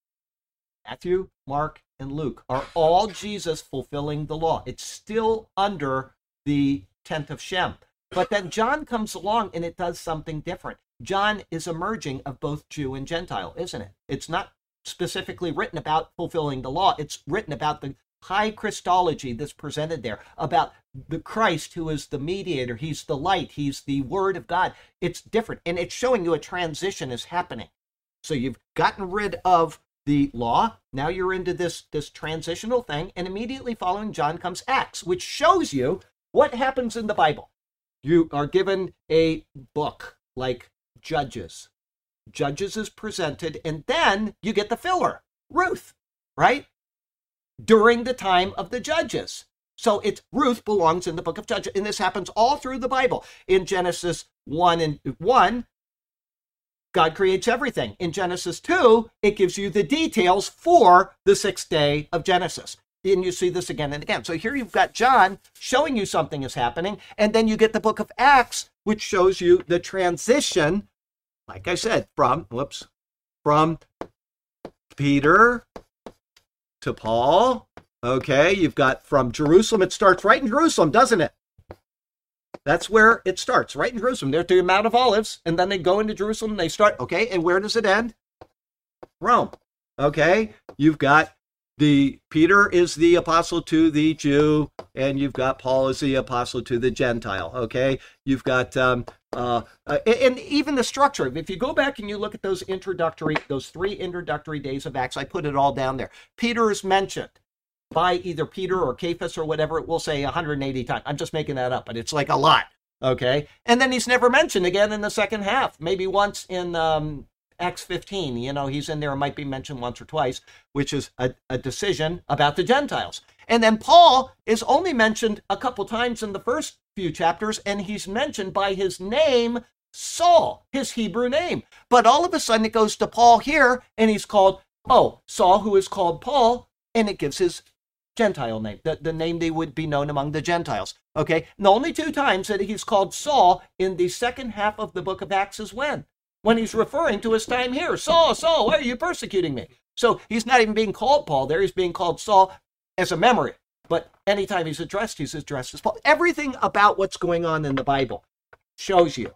Matthew, Mark, and Luke are all Jesus fulfilling the law. It's still under the tent of Shem. But then John comes along and it does something different. John is a merging of both Jew and Gentile, isn't it? It's not specifically written about fulfilling the law, it's written about the high Christology that's presented there about the Christ who is the mediator. He's the light. He's the Word of God. It's different. And it's showing you a transition is happening. So you've gotten rid of the law. Now you're into this, this transitional thing. And immediately following John comes Acts, which shows you what happens in the Bible. You are given a book like Judges. Judges is presented, and then you get the filler, Ruth, right? During the time of the judges. So it's Ruth belongs in the book of Judges, and this happens all through the Bible. In Genesis 1 and 1, God creates everything. In Genesis 2, it gives you the details for the sixth day of Genesis. And you see this again and again. So here you've got John showing you something is happening, and then you get the book of Acts, which shows you the transition, like I said, from whoops, from Peter to Paul. Okay, you've got from Jerusalem. It starts right in Jerusalem, doesn't it? That's where it starts, right in Jerusalem. They're at the Mount of Olives, and then they go into Jerusalem and they start. Okay, and where does it end? Rome. Okay, you've got the Peter is the apostle to the Jew, and you've got Paul is the apostle to the Gentile. Okay, you've got um, uh, uh, and even the structure. If you go back and you look at those introductory, those three introductory days of Acts, I put it all down there. Peter is mentioned by either Peter or Cephas or whatever. It will say 180 times. I'm just making that up, but it's like a lot. Okay, and then he's never mentioned again in the second half. Maybe once in um, Acts 15. You know, he's in there, might be mentioned once or twice, which is a, a decision about the Gentiles. And then Paul is only mentioned a couple times in the first few chapters, and he's mentioned by his name, Saul, his Hebrew name. But all of a sudden it goes to Paul here, and he's called, oh, Saul, who is called Paul, and it gives his Gentile name, the, the name they would be known among the Gentiles. Okay, and the only two times that he's called Saul in the second half of the book of Acts is when? When he's referring to his time here. Saul, Saul, why are you persecuting me? So he's not even being called Paul there. He's being called Saul as a memory. But anytime he's addressed, he's addressed as Paul. Everything about what's going on in the Bible shows you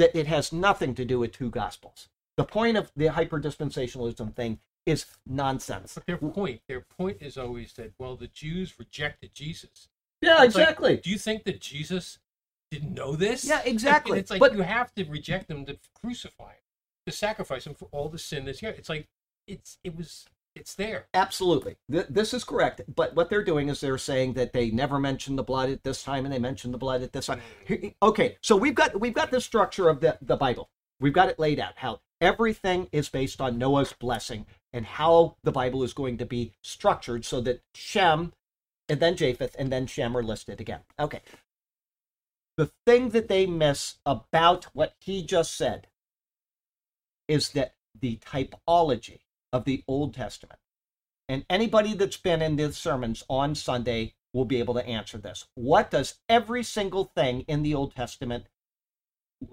that it has nothing to do with two gospels. The point of the hyperdispensationalism thing is nonsense. But their point, their point is always that well, the Jews rejected Jesus. Yeah, It's like, exactly. do you think that Jesus didn't know this? Yeah, exactly. And it's like But- you have to reject them to crucify him, to sacrifice him for all the sin that's here. It's like it's it was it's there. Absolutely. Th- this is correct. But what they're doing is they're saying that they never mentioned the blood at this time and they mentioned the blood at this time. Okay, so we've got we've got the structure of the, the Bible. We've got it laid out how everything is based on Noah's blessing and how the Bible is going to be structured so that Shem and then Japheth and then Shem are listed again. Okay. The thing that they miss about what he just said is that the typology of the Old Testament. And anybody that's been in the sermons on Sunday will be able to answer this. What does every single thing in the Old Testament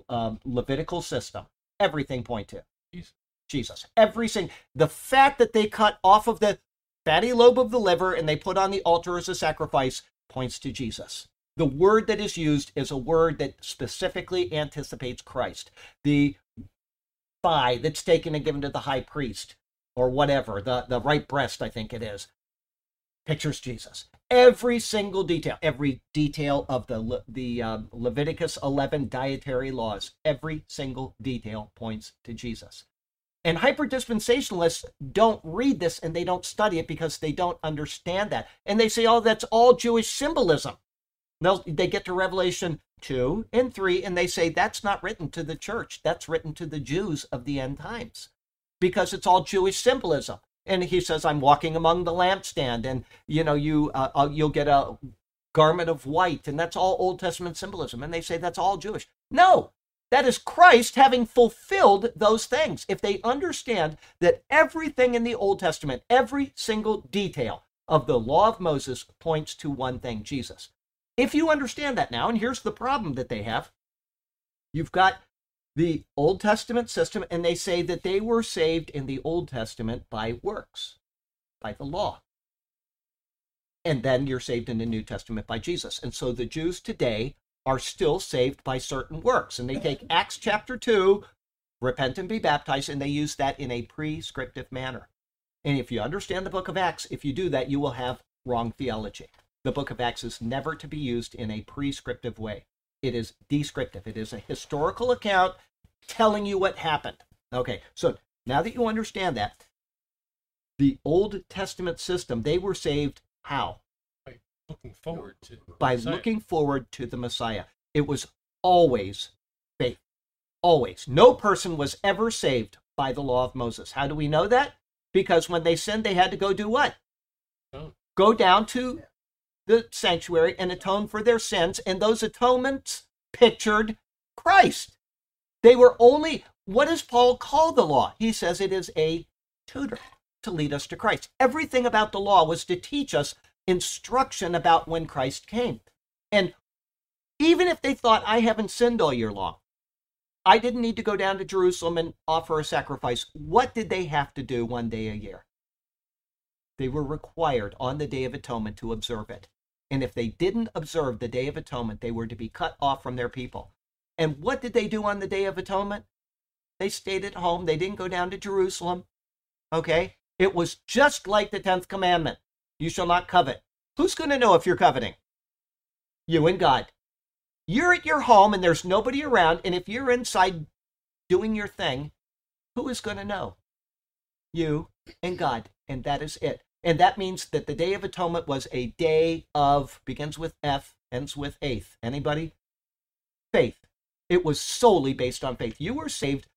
um, Levitical system, everything point to? Jesus. Jesus. Every single, the fat that they cut off of the fatty lobe of the liver and they put on the altar as a sacrifice points to Jesus. The word that is used is a word that specifically anticipates Christ. The thigh that's taken and given to the high priest or whatever, the, the right breast, I think it is. pictures Jesus. Every single detail, every detail of the the uh, Leviticus 11 dietary laws, every single detail points to Jesus. And hyperdispensationalists don't read this and they don't study it because they don't understand that. And they say, oh, that's all Jewish symbolism. They'll, they get to Revelation 2 and 3 and they say that's not written to the church. That's written to the Jews of the end times because it's all Jewish symbolism. And he says, I'm walking among the lampstand and, you know, you, uh, uh, you'll get a garment of white. And that's all Old Testament symbolism. And they say that's all Jewish. No, that is Christ having fulfilled those things. If they understand that everything in the Old Testament, every single detail of the law of Moses points to one thing Jesus. If you understand that now, and here's the problem that they have you've got the Old Testament system, and they say that they were saved in the Old Testament by works, by the law. And then you're saved in the New Testament by Jesus. And so the Jews today are still saved by certain works. And they take Acts chapter 2, repent and be baptized, and they use that in a prescriptive manner. And if you understand the book of Acts, if you do that, you will have wrong theology. The book of Acts is never to be used in a prescriptive way. It is descriptive. It is a historical account telling you what happened. Okay, so now that you understand that, the Old Testament system, they were saved how? By Looking forward to by Messiah. looking forward to the Messiah. It was always faith. Always. No person was ever saved by the law of Moses. How do we know that? Because when they sinned, they had to go do what? Oh. Go down to the sanctuary and atone for their sins. And those atonements pictured Christ. They were only, what does Paul call the law? He says it is a tutor to lead us to Christ. Everything about the law was to teach us instruction about when Christ came. And even if they thought, I haven't sinned all year long, I didn't need to go down to Jerusalem and offer a sacrifice, what did they have to do one day a year? They were required on the Day of Atonement to observe it. And if they didn't observe the Day of Atonement, they were to be cut off from their people. And what did they do on the Day of Atonement? They stayed at home. They didn't go down to Jerusalem. Okay? It was just like the 10th commandment you shall not covet. Who's going to know if you're coveting? You and God. You're at your home and there's nobody around, and if you're inside doing your thing, who is going to know? You and God, and that is it. And that means that the Day of Atonement was a day of, begins with F, ends with eighth. Anybody? Faith. It was solely based on faith. You were saved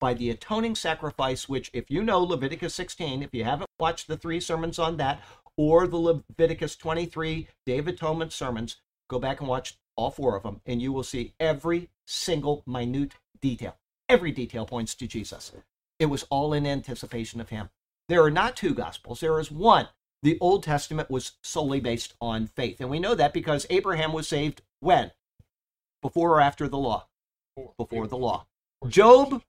by the atoning sacrifice, which, if you know Leviticus 16, if you haven't watched the three sermons on that, or the Leviticus 23 Day of Atonement sermons, go back and watch all four of them, and you will see every single minute detail. Every detail points to Jesus. It was all in anticipation of him. There are not two gospels, there is one. The Old Testament was solely based on faith. And we know that because Abraham was saved when? Before or after the law? Before the law. Job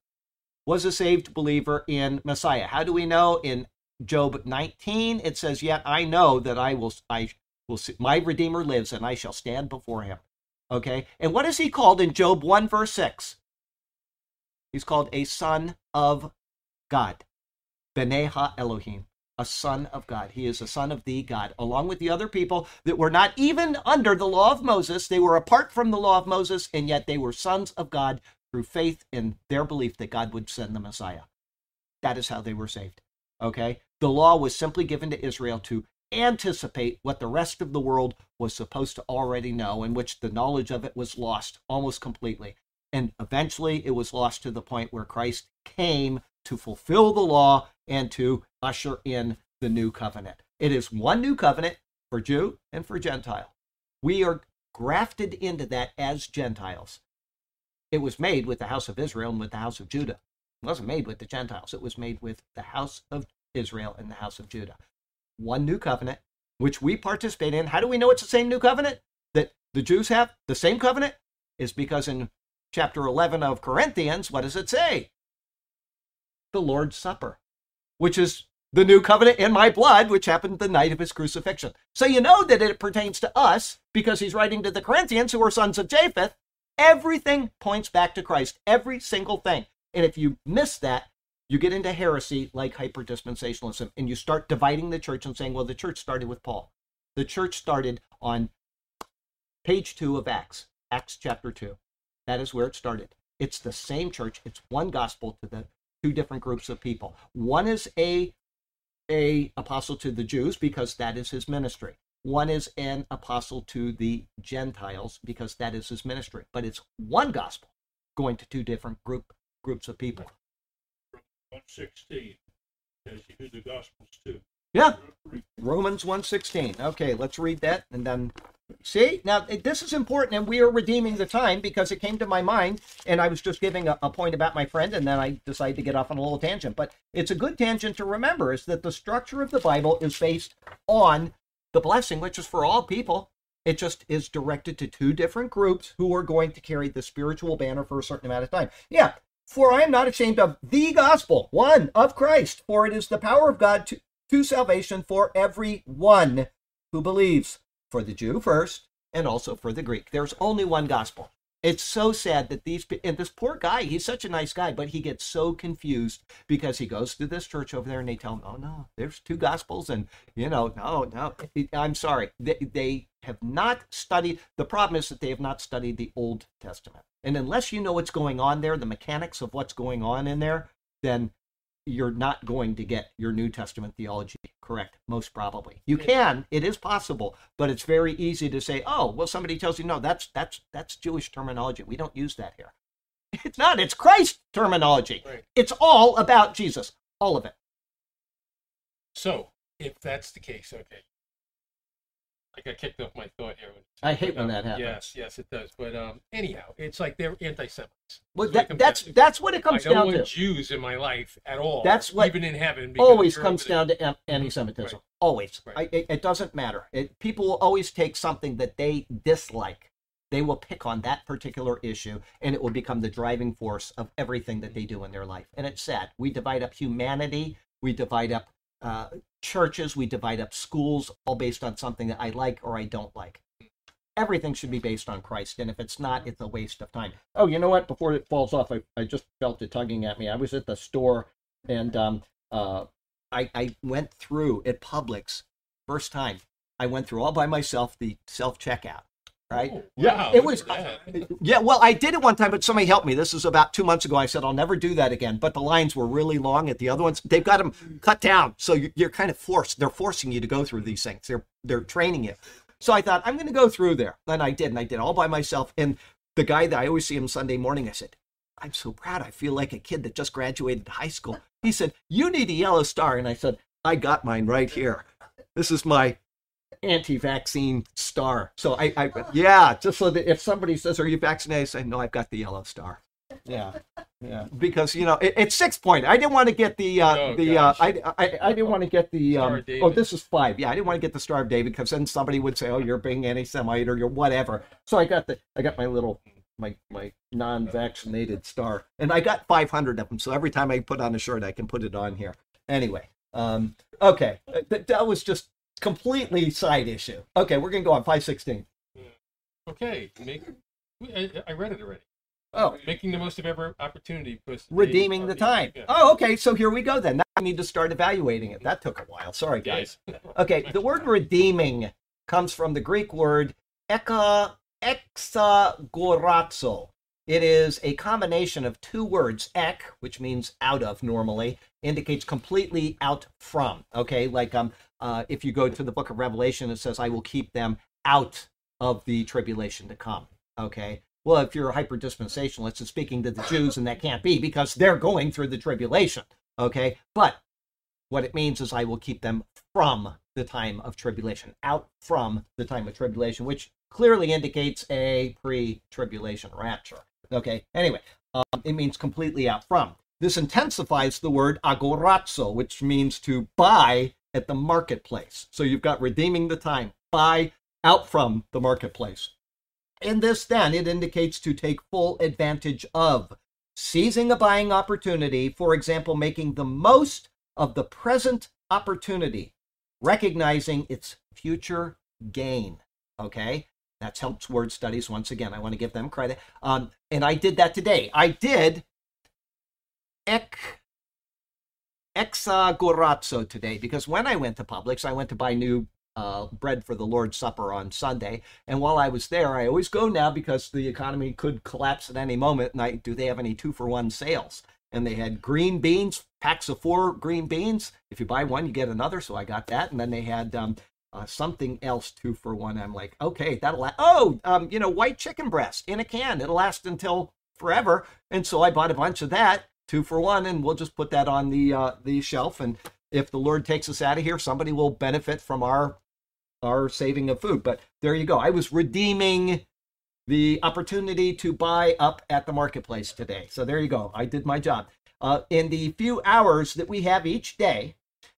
was a saved believer in Messiah. How do we know? In Job 19, it says, Yet I know that I will, I will see, my Redeemer lives and I shall stand before him. Okay? And what is he called in Job 1, verse 6? He's called a son of God. Beneha Elohim, a son of God. He is a son of the God, along with the other people that were not even under the law of Moses. They were apart from the law of Moses, and yet they were sons of God through faith in their belief that God would send the Messiah. That is how they were saved. Okay? The law was simply given to Israel to anticipate what the rest of the world was supposed to already know, in which the knowledge of it was lost almost completely. And eventually it was lost to the point where Christ came to fulfill the law and to usher in the new covenant. It is one new covenant for Jew and for Gentile. We are grafted into that as Gentiles. It was made with the house of Israel and with the house of Judah. It wasn't made with the Gentiles. It was made with the house of Israel and the house of Judah. One new covenant, which we participate in. How do we know it's the same new covenant that the Jews have? The same covenant is because in chapter 11 of Corinthians, what does it say? The Lord's Supper, which is the new covenant in my blood, which happened the night of his crucifixion. So you know that it pertains to us because he's writing to the Corinthians who are sons of Japheth. Everything points back to Christ, every single thing. And if you miss that, you get into heresy like hyperdispensationalism, and you start dividing the church and saying, well, the church started with Paul. The church started on page two of Acts, Acts chapter two. That is where it started. It's the same church. It's one gospel to the two different groups of people. One is a a apostle to the Jews because that is his ministry. One is an apostle to the Gentiles because that is his ministry. But it's one gospel going to two different group groups of people. One sixteen, you who the gospel's to. Yeah. Romans 1:16. Okay, let's read that and then see. Now this is important and we are redeeming the time because it came to my mind and I was just giving a, a point about my friend and then I decided to get off on a little tangent. But it's a good tangent to remember is that the structure of the Bible is based on the blessing which is for all people. It just is directed to two different groups who are going to carry the spiritual banner for a certain amount of time. Yeah, for I am not ashamed of the gospel, one of Christ, for it is the power of God to, to salvation for every one who believes, for the Jew first, and also for the Greek. There's only one gospel. It's so sad that these and this poor guy, he's such a nice guy, but he gets so confused because he goes to this church over there and they tell him, "Oh no, there's two gospels," and you know, no, no. I'm sorry, they, they have not studied. The problem is that they have not studied the Old Testament, and unless you know what's going on there, the mechanics of what's going on in there, then you're not going to get your New Testament theology correct, most probably. You can, it is possible, but it's very easy to say, oh, well, somebody tells you, no, that's that's that's Jewish terminology. We don't use that here. It's not, it's Christ terminology. Right. It's all about Jesus. All of it. So, if that's the case, okay. I got kicked off my thought here. I hate But, when um, that happens. Yes, yes, it does. But um, anyhow, it's like they're anti-Semites. Well, That's what it that, comes that's down to. that's what it comes I don't down want to. Jews in my life at all. That's what even in heaven. Always comes down to an- anti-Semitism. Right. Always. Right. I, it, it doesn't matter. It, people will always take something that they dislike. They will pick on that particular issue, and it will become the driving force of everything that they do in their life. And it's sad. We divide up humanity. We divide up uh, churches. We divide up schools, all based on something that I like or I don't like. Everything should be based on Christ, and if it's not, it's a waste of time. Oh, you know what? Before it falls off, I, I just felt it tugging at me. I was at the store, and um, uh, I, I went through at Publix first time. I went through all by myself the self checkout. Right? Oh, yeah, wow, it was. Yeah, well, I did it one time, but somebody helped me. This was about two months ago. I said I'll never do that again. But the lines were really long at the other ones. They've got them cut down, so you- you're kind of forced. They're forcing you to go through these things. They're they're training you. So I thought I'm going to go through there, and I did, and I did all by myself. And the guy that I always see him Sunday morning, I said, I'm so proud. I feel like a kid that just graduated high school. He said, You need a yellow star. And I said, I got mine right here. This is my anti vaccine star. So I, I, yeah, just so that if somebody says, Are you vaccinated? I say, No, I've got the yellow star. Yeah. Yeah. Because, you know, it, it's six point. I didn't want to get the, uh, Oh, the, uh. I, I, I didn't want to get the, um, oh, this is five. Yeah. I didn't want to get the Star of David because then somebody would say, Oh, you're being anti Semite or you're whatever. So I got the, I got my little, my, my non vaccinated star. And I got 500 of them. So every time I put on a shirt, I can put it on here. Anyway. Um, okay. Uh, Th- that was just completely side issue. Okay. We're to go on 516. Okay, make. I, I read it already. Oh. Making the most of every opportunity. redeeming are the time. Yeah. Oh, okay. So here we go then. Now I need to start evaluating it. That took a while. Sorry, guys. Okay, the word redeeming comes from the Greek word eka exagorazo. It is a combination of two words. Ek, which means out of normally, indicates completely out from. Okay, like um, uh, if you go to the book of Revelation, it says, "I will keep them out of the tribulation to come." Okay. Well, if you're a hyper dispensationalist, it's speaking to the Jews, and that can't be because they're going through the tribulation. Okay. But what it means is I will keep them from the time of tribulation, out from the time of tribulation, which clearly indicates a pre tribulation rapture. Okay. Anyway, um, it means completely out from. This intensifies the word agorazo, which means to buy at the marketplace. So you've got redeeming the time, buy out from the marketplace. In this, then, it indicates to take full advantage of, seizing a buying opportunity, for example, making the most of the present opportunity, recognizing its future gain. Okay? That's helps word studies once again. I want to give them credit. Um, and I did that today. I did exagorazo today because when I went to Publix, I went to buy new uh, bread for the Lord's Supper on Sunday. And while I was there, I always go now because the economy could collapse at any moment. And I do they have any two for one sales? And they had green beans, packs of four green beans. If you buy one, you get another. So I got that. And then they had um, uh, something else two for one. I'm like, okay, that'll last. Oh, um, you know, white chicken breast in a can. It'll last until forever. And so I bought a bunch of that two for one, and we'll just put that on the uh, the shelf. And if the Lord takes us out of here, somebody will benefit from our our saving of food. But there you go. I was redeeming the opportunity to buy up at the marketplace today. So there you go. I did my job. Uh, in the few hours that we have each day,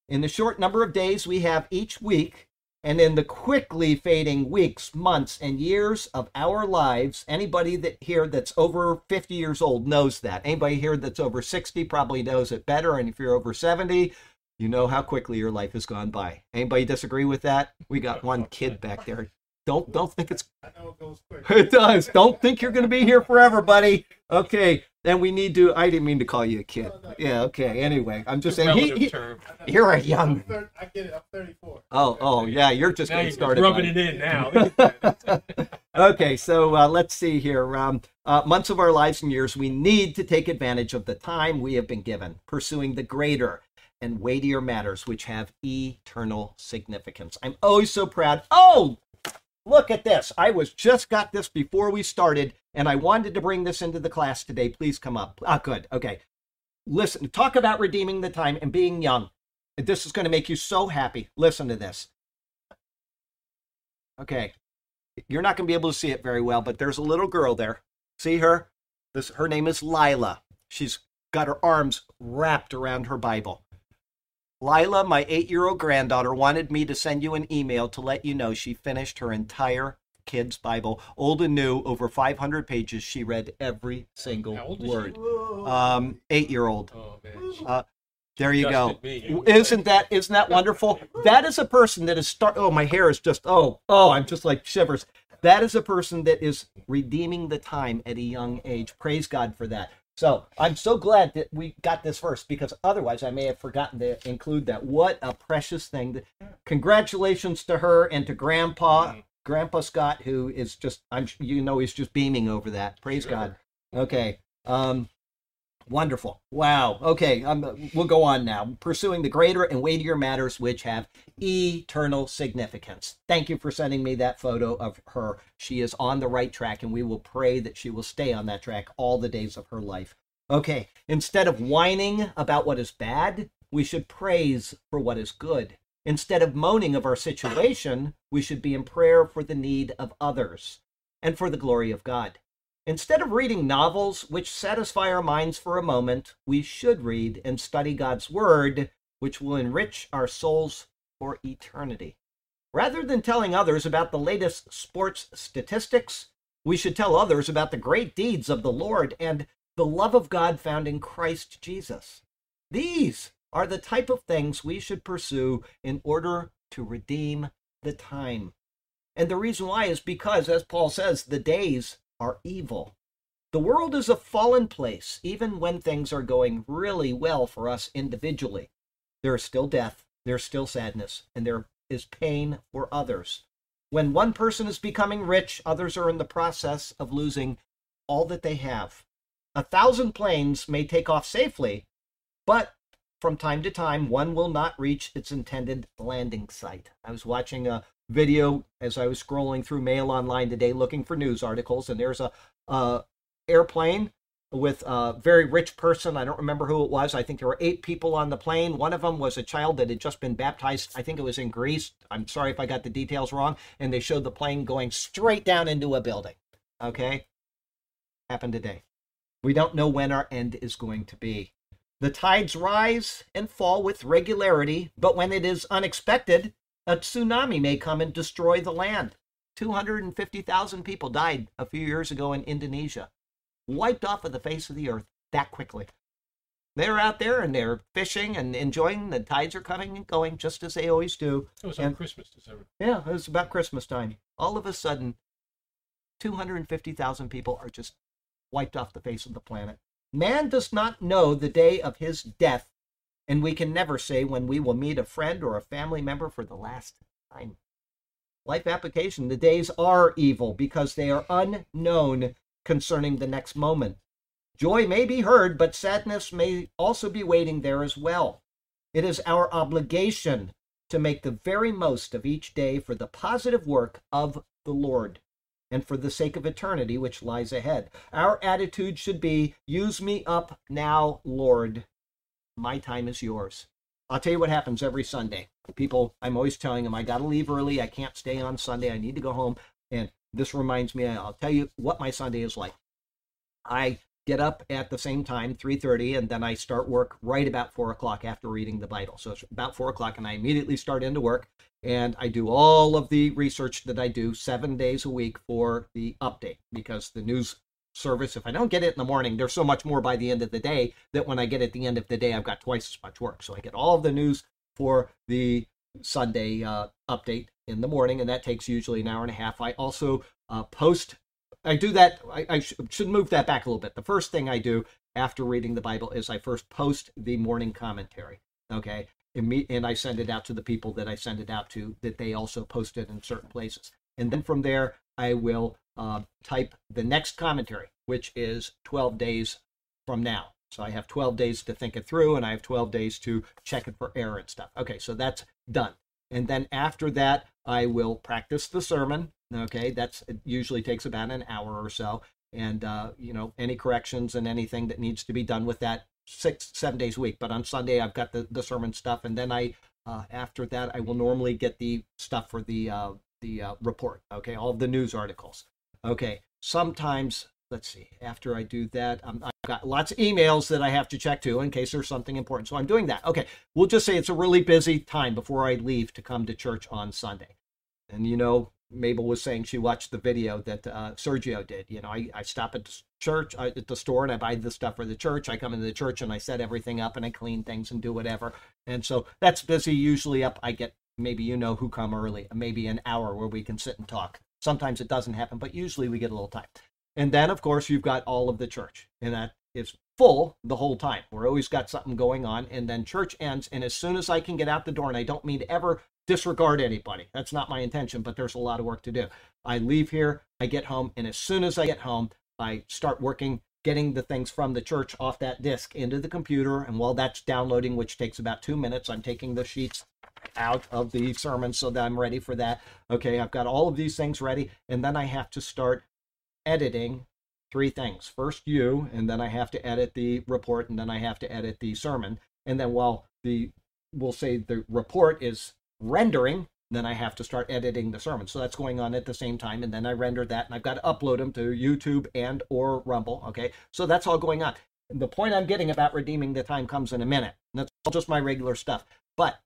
in the short number of days we have each week, and in the quickly fading weeks, months, and years of our lives, anybody that here that's over 50 years old knows that. Anybody here that's over 60 probably knows it better. And if you're over 70, you know how quickly your life has gone by. Anybody disagree with that? We got one kid back there. Don't don't think it's I know it goes quick. it does. Don't think you're going to be here forever, buddy. Okay, then we need to. I didn't mean to call you a kid. Yeah. Okay. Anyway, I'm just saying. He, he, term. you're a young. I get it. I'm 34. Oh, oh, yeah. You're just Now getting you're started. rubbing it in now. Look at that. okay, so uh, let's see here. Um, uh, months of our lives and years, we need to take advantage of the time we have been given, pursuing the greater and weightier matters which have eternal significance. I'm always so proud. Oh, look at this. I was just got this before we started, and I wanted to bring this into the class today. Please come up. Ah, good. Okay. Listen, talk about redeeming the time and being young. This is going to make you so happy. Listen to this. Okay you're not going to be able to see it very well, but there's a little girl there. See her? This her name is Lila. She's got her arms wrapped around her Bible. Lila, my 8-year-old granddaughter wanted me to send you an email to let you know she finished her entire kids Bible, old and new, over 500 pages. She read every single How old word. Um, 8-year-old. Oh man. Uh, there you go. me. Isn't that isn't that wonderful? That is a person that is start. Oh, my hair is just. Oh, oh, I'm just like shivers. That is a person that is redeeming the time at a young age. Praise God for that. So I'm so glad that we got this first because otherwise I may have forgotten to include that. What a precious thing! Congratulations to her and to Grandpa, Grandpa Scott, who is just. I'm. You know, he's just beaming over that. Praise Sure. God. Okay. Um, Wonderful. Wow. Okay. Um, we'll go on now. Pursuing the greater and weightier matters which have eternal significance. Thank you for sending me that photo of her. She is on the right track, and we will pray that she will stay on that track all the days of her life. Okay. Instead of whining about what is bad, we should praise for what is good. Instead of moaning of our situation, we should be in prayer for the need of others and for the glory of God. Instead of reading novels which satisfy our minds for a moment, we should read and study God's Word, which will enrich our souls for eternity. Rather than telling others about the latest sports statistics, we should tell others about the great deeds of the Lord and the love of God found in Christ Jesus. These are the type of things we should pursue in order to redeem the time. And the reason why is because, as Paul says, the days are evil. The world is a fallen place, even when things are going really well for us individually. There is still death, there's still sadness, and there is pain for others. When one person is becoming rich, others are in the process of losing all that they have. A thousand planes may take off safely, but from time to time, one will not reach its intended landing site. I was watching a video as I was scrolling through Mail Online today looking for news articles, and there's a, airplane with a very rich person. I don't remember who it was. I think there were eight people on the plane. One of them was a child that had just been baptized. I think it was in Greece. I'm sorry if I got the details wrong. And they showed the plane going straight down into a building. Okay? Happened today. We don't know when our end is going to be. The tides rise and fall with regularity, but when it is unexpected, a tsunami may come and destroy the land. 250,000 people died a few years ago in Indonesia, wiped off of the face of the earth that quickly. They're out there and they're fishing and enjoying. The tides are coming and going just as they always do. It was on Christmas, December. Yeah, it was about Christmas time. All of a sudden, 250,000 people are just wiped off the face of the planet. Man does not know the day of his death, and we can never say when we will meet a friend or a family member for the last time. Life application the days are evil because they are unknown concerning the next moment. Joy may be heard, but sadness may also be waiting there as well. It is our obligation to make the very most of each day for the positive work of the Lord and for the sake of eternity which lies ahead. Our attitude should be use me up now, Lord. My time is yours. I'll tell you what happens every Sunday. People, I'm always telling them, I got to leave early. I can't stay on Sunday. I need to go home. And this reminds me, I'll tell you what my Sunday is like. I get up at the same time 3.30 and then i start work right about 4 o'clock after reading the bible so it's about 4 o'clock and i immediately start into work and i do all of the research that i do seven days a week for the update because the news service if i don't get it in the morning there's so much more by the end of the day that when i get at the end of the day i've got twice as much work so i get all of the news for the sunday uh, update in the morning and that takes usually an hour and a half i also uh, post I do that. I, I sh- should move that back a little bit. The first thing I do after reading the Bible is I first post the morning commentary. Okay. And I send it out to the people that I send it out to that they also post it in certain places. And then from there, I will uh, type the next commentary, which is 12 days from now. So I have 12 days to think it through and I have 12 days to check it for error and stuff. Okay, so that's done. And then after that, I will practice the sermon. Okay, that's it usually takes about an hour or so. And, uh, you know, any corrections and anything that needs to be done with that six, seven days a week. But on Sunday, I've got the, the sermon stuff. And then I, uh, after that, I will normally get the stuff for the, uh, the uh, report. Okay, all the news articles. Okay, sometimes let's see, after I do that, um, I've got lots of emails that I have to check too in case there's something important. So I'm doing that. Okay, we'll just say it's a really busy time before I leave to come to church on Sunday. And you know, Mabel was saying she watched the video that uh, Sergio did. You know, I, I stop at the church, I, at the store, and I buy the stuff for the church. I come into the church and I set everything up and I clean things and do whatever. And so that's busy. Usually up, I get maybe you know who come early, maybe an hour where we can sit and talk. Sometimes it doesn't happen, but usually we get a little time. And then, of course, you've got all of the church, and that is full the whole time. We're always got something going on, and then church ends. And as soon as I can get out the door, and I don't mean to ever disregard anybody, that's not my intention, but there's a lot of work to do. I leave here, I get home, and as soon as I get home, I start working, getting the things from the church off that disk into the computer. And while that's downloading, which takes about two minutes, I'm taking the sheets out of the sermon so that I'm ready for that. Okay, I've got all of these things ready, and then I have to start editing three things. First, you, and then I have to edit the report, and then I have to edit the sermon. And then while the we'll say the report is rendering, then I have to start editing the sermon. So that's going on at the same time, and then I render that, and I've got to upload them to YouTube and or Rumble. Okay, so that's all going on. The point I'm getting about redeeming the time comes in a minute. That's all just my regular stuff. But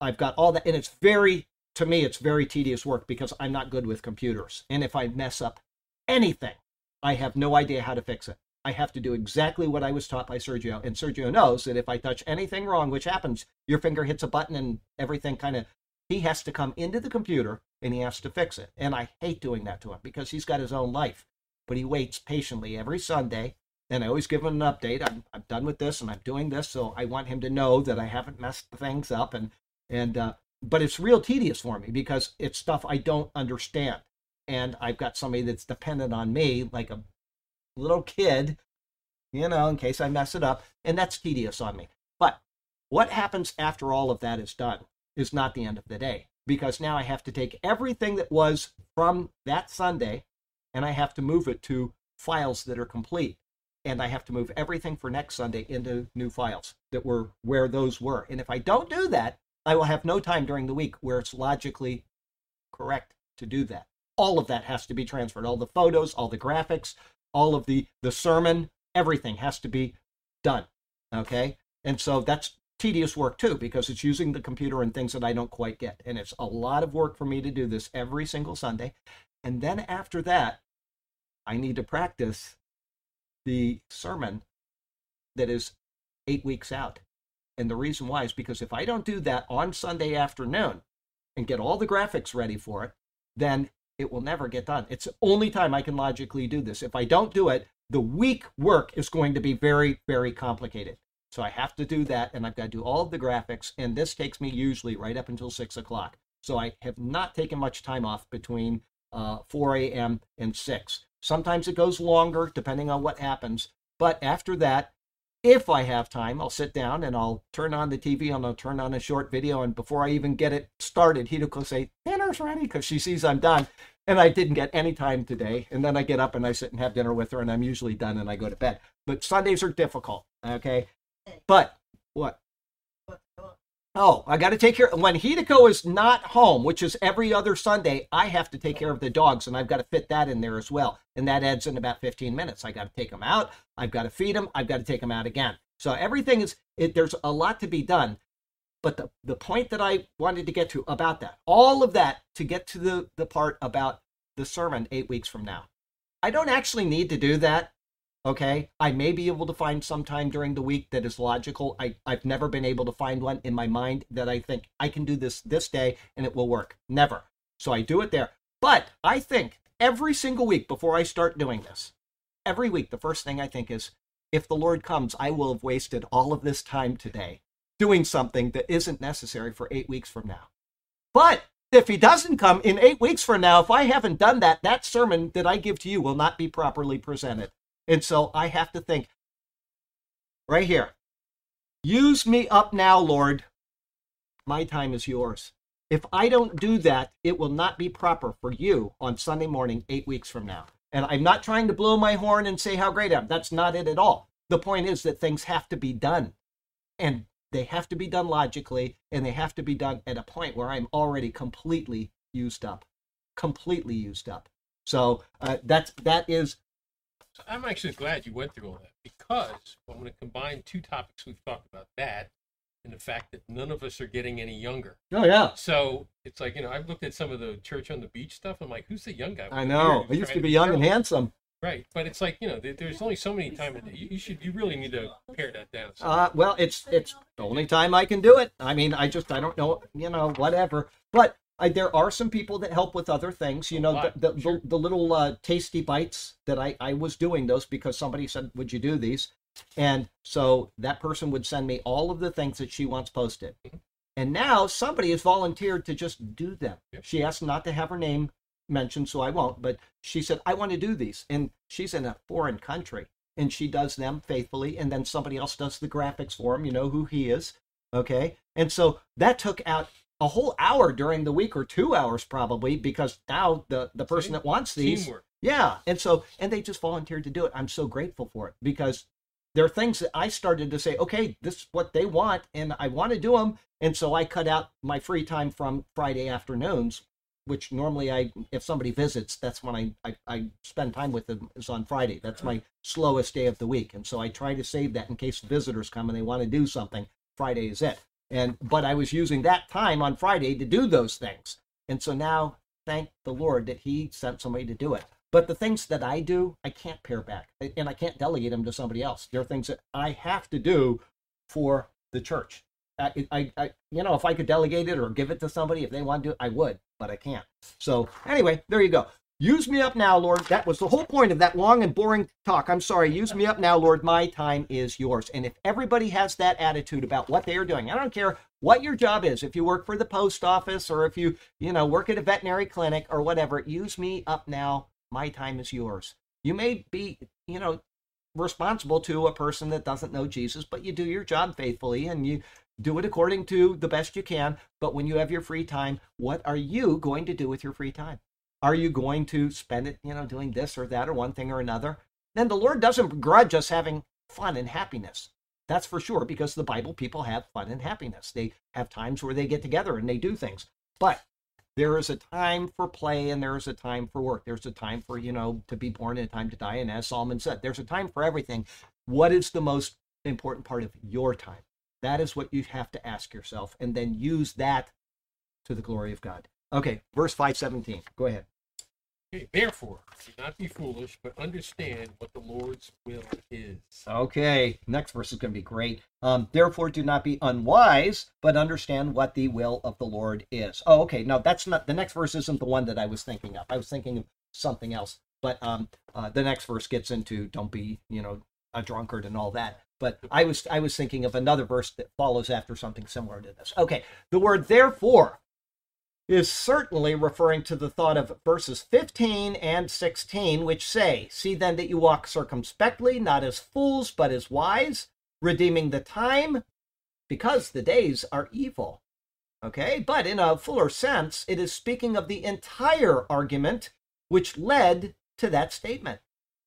I've got all that, and it's very to me, it's very tedious work because I'm not good with computers. And if I mess up anything, I have no idea how to fix it. I have to do exactly what I was taught by Sergio. And Sergio knows that if I touch anything wrong, which happens, your finger hits a button and everything kind of, he has to come into the computer and he has to fix it. And I hate doing that to him because he's got his own life. But he waits patiently every Sunday. And I always give him an update. I'm, I'm done with this and I'm doing this. So I want him to know that I haven't messed things up. And, and, uh, but it's real tedious for me because it's stuff I don't understand and I've got somebody that's dependent on me, like a little kid, you know, in case I mess it up, and that's tedious on me. But what happens after all of that is done is not the end of the day, because now I have to take everything that was from that Sunday and I have to move it to files that are complete. And I have to move everything for next Sunday into new files that were where those were. And if I don't do that, I will have no time during the week where it's logically correct to do that. All of that has to be transferred. All the photos all the graphics all of the the sermon everything has to be done okay? And so that's tedious work too because it's using the computer and things that i don't quite get. And it's a lot of work for me to do this every single sunday. And then after that i need to practice the sermon that is eight weeks out and the reason why is because if i don't do that on sunday afternoon and get all the graphics ready for it then it will never get done. It's the only time I can logically do this. If I don't do it, the week work is going to be very, very complicated. So I have to do that, and I've got to do all of the graphics, and this takes me usually right up until six o'clock. So I have not taken much time off between uh, 4 a.m. and 6. Sometimes it goes longer depending on what happens. But after that, if I have time, I'll sit down and I'll turn on the TV and I'll turn on a short video. And before I even get it started, Hideko say, Dinner's ready because she sees I'm done. And I didn't get any time today. And then I get up and I sit and have dinner with her and I'm usually done and I go to bed. But Sundays are difficult. Okay. Eh. But what? Oh, I got to take care. When Hideko is not home, which is every other Sunday, I have to take care of the dogs, and I've got to fit that in there as well. And that adds in about 15 minutes. I got to take them out. I've got to feed them. I've got to take them out again. So everything is. It, there's a lot to be done. But the, the point that I wanted to get to about that, all of that to get to the, the part about the sermon eight weeks from now. I don't actually need to do that Okay. I may be able to find some time during the week that is logical. I, I've never been able to find one in my mind that I think I can do this this day and it will work. Never. So I do it there. But I think every single week before I start doing this, every week, the first thing I think is if the Lord comes, I will have wasted all of this time today doing something that isn't necessary for eight weeks from now. But if he doesn't come in eight weeks from now, if I haven't done that, that sermon that I give to you will not be properly presented. And so I have to think right here use me up now, Lord. My time is yours. If I don't do that, it will not be proper for you on Sunday morning, eight weeks from now. And I'm not trying to blow my horn and say how great I am. That's not it at all. The point is that things have to be done. And they have to be done logically, and they have to be done at a point where I'm already completely used up. Completely used up. So uh, that's that is I'm actually glad you went through all that because I'm going to combine two topics we've talked about that and the fact that none of us are getting any younger. Oh yeah. So it's like you know I've looked at some of the church on the beach stuff. I'm like, who's the young guy? I know. I used to be young and handsome. Right, but it's like you know, there's only so many times you, you should, you really need to pare that down. So. Uh, well, it's it's the only time I can do it. I mean, I just I don't know, you know, whatever. But I, there are some people that help with other things. You know, the, the, sure. the, the, little uh, tasty bites that I, I was doing those because somebody said, Would you do these? And so that person would send me all of the things that she wants posted. Mm-hmm. And now somebody has volunteered to just do them. Yeah. She asked not to have her name mentioned, so I won't. But she said, I want to do these. And she's in a foreign country and she does them faithfully. And then somebody else does the graphics for him. You know who he is. Okay. And so that took out a whole hour during the week or two hours probably because now the the person that wants these Teamwork. yeah and so and they just volunteered to do it. I'm so grateful for it because there are things that i started to say okay this is what they want and i want to do them and so i cut out my free time from friday afternoons which normally i if somebody visits that's when i i, I spend time with them is on friday. That's my slowest day of the week and so i try to save that in case visitors come and they want to do something. Friday is it and but I was using that time on Friday to do those things. And so now thank the Lord that he sent somebody to do it. But the things that I do, I can't pare back and I can't delegate them to somebody else. There are things that I have to do for the church. I, I, I, you know, if I could delegate it or give it to somebody, if they want to do it, I would, but I can't. So anyway, there you go. Use me up now, Lord. That was the whole point of that long and boring talk. I'm sorry. Use me up now, Lord. My time is yours. And if everybody has that attitude about what they are doing, I don't care what your job is. If you work for the post office or if you, you know, work at a veterinary clinic or whatever, use me up now. My time is yours. You may be, you know, responsible to a person that doesn't know Jesus, but you do your job faithfully and you do it according to the best you can. But when you have your free time, what are you going to do with your free time? Are you going to spend it, you know, doing this or that or one thing or another? Then the Lord doesn't begrudge us having fun and happiness. That's for sure, because the Bible people have fun and happiness. They have times where they get together and they do things. But there is a time for play and there is a time for work. There's a time for, you know, to be born and a time to die. And as Solomon said, there's a time for everything. What is the most important part of your time? That is what you have to ask yourself and then use that to the glory of God. Okay, verse 517. Go ahead. Okay, therefore, do not be foolish, but understand what the Lord's will is. Okay, next verse is going to be great. Um, therefore, do not be unwise, but understand what the will of the Lord is. Oh, okay. No, that's not the next verse. Isn't the one that I was thinking of. I was thinking of something else. But um, uh, the next verse gets into don't be, you know, a drunkard and all that. But I was I was thinking of another verse that follows after something similar to this. Okay, the word therefore is certainly referring to the thought of verses 15 and 16, which say, See then that you walk circumspectly, not as fools, but as wise, redeeming the time, because the days are evil. Okay, but in a fuller sense, it is speaking of the entire argument which led to that statement.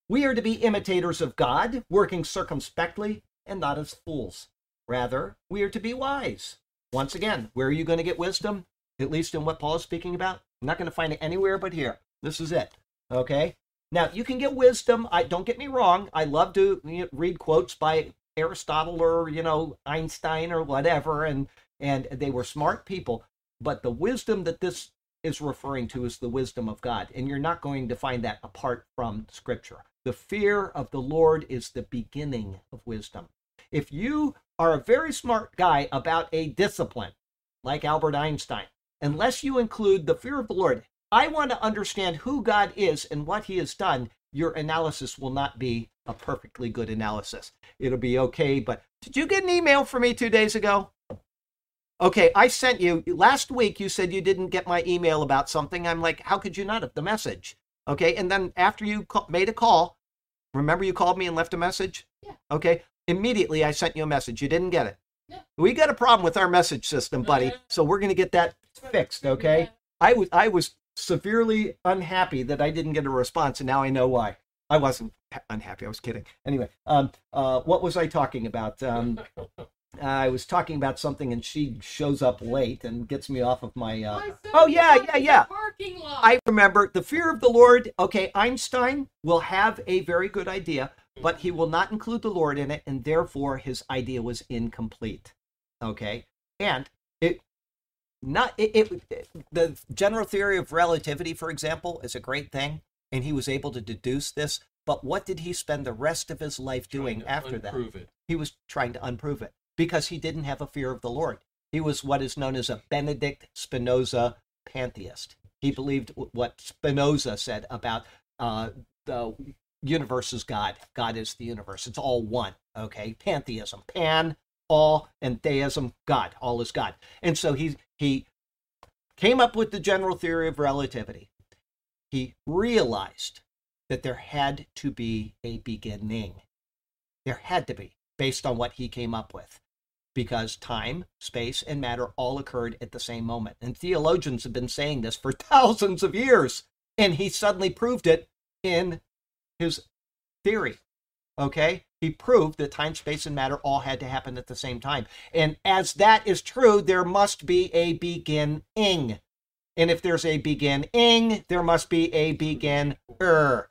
We are to be imitators of God, working circumspectly and not as fools. Rather, we are to be wise. Once again, where are you going to get wisdom? At least in what Paul is speaking about? I'm not going to find it anywhere but here. This is it. Okay? Now, you can get wisdom. I don't get me wrong. I love to read quotes by Aristotle or, you know, Einstein or whatever and and they were smart people, but the wisdom that this is referring to is the wisdom of God, and you're not going to find that apart from scripture. The fear of the Lord is the beginning of wisdom. If you are a very smart guy about a discipline, like Albert Einstein, unless you include the fear of the Lord, I want to understand who God is and what he has done, your analysis will not be a perfectly good analysis. It'll be okay, but did you get an email from me two days ago? Okay, I sent you last week. You said you didn't get my email about something. I'm like, how could you not have the message? Okay, and then after you made a call, remember you called me and left a message? Yeah. Okay, immediately I sent you a message. You didn't get it. Yeah. We got a problem with our message system, buddy. So we're going to get that fixed. Okay. Yeah. I was I was severely unhappy that I didn't get a response, and now I know why. I wasn't unhappy. I was kidding. Anyway, um, uh, what was I talking about? Um, I was talking about something, and she shows up late and gets me off of my. Uh... Oh yeah, yeah, yeah. Parking lot. I remember the fear of the Lord. Okay, Einstein will have a very good idea, but he will not include the Lord in it, and therefore his idea was incomplete. Okay, and it not it, it, it the general theory of relativity, for example, is a great thing, and he was able to deduce this. But what did he spend the rest of his life doing after that? It. He was trying to unprove it because he didn't have a fear of the Lord. He was what is known as a Benedict Spinoza pantheist. He believed what Spinoza said about uh, the universe is God. God is the universe. It's all one. Okay, pantheism, pan, all, and theism, God. All is God. And so he he came up with the general theory of relativity. He realized that there had to be a beginning. There had to be, based on what he came up with because time, space, and matter all occurred at the same moment. And theologians have been saying this for thousands of years. And he suddenly proved it in his theory. Okay? He proved that time, space, and matter all had to happen at the same time. And as that is true, there must be a beginning. And if there's a beginning, there must be a beginner.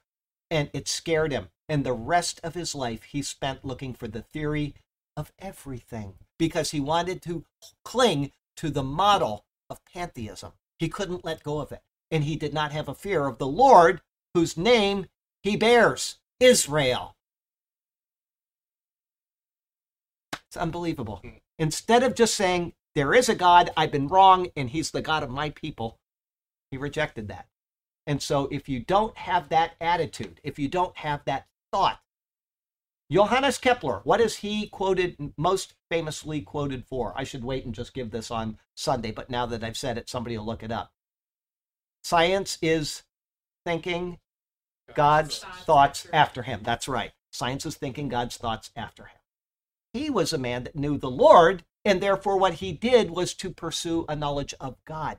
And it scared him. And the rest of his life, he spent looking for the theory of everything because he wanted to cling to the model of pantheism. He couldn't let go of it. And he did not have a fear of the Lord whose name he bears Israel. It's unbelievable. Mm. Instead of just saying, There is a God, I've been wrong, and he's the God of my people, he rejected that. And so, if you don't have that attitude, if you don't have that thought, Johannes Kepler, what is he quoted most famously quoted for? I should wait and just give this on Sunday, but now that I've said it, somebody will look it up. Science is thinking God's thoughts after him. That's right. Science is thinking God's thoughts after him. He was a man that knew the Lord, and therefore what he did was to pursue a knowledge of God.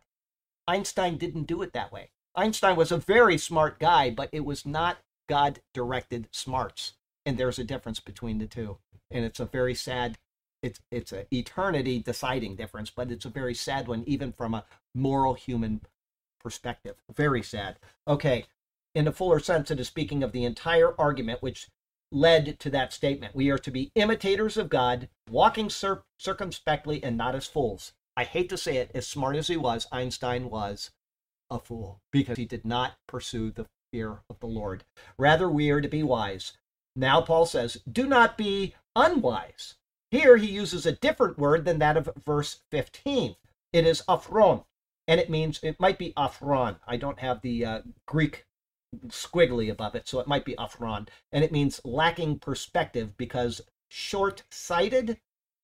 Einstein didn't do it that way. Einstein was a very smart guy, but it was not God directed smarts. And there's a difference between the two. And it's a very sad it's it's an eternity deciding difference but it's a very sad one even from a moral human perspective. Very sad. Okay. In a fuller sense it is speaking of the entire argument which led to that statement we are to be imitators of god walking cir- circumspectly and not as fools i hate to say it as smart as he was einstein was a fool because he did not pursue the fear of the lord rather we are to be wise now, Paul says, do not be unwise. Here he uses a different word than that of verse 15. It is aphron, and it means, it might be aphron. I don't have the uh, Greek squiggly above it, so it might be aphron. And it means lacking perspective because short sighted.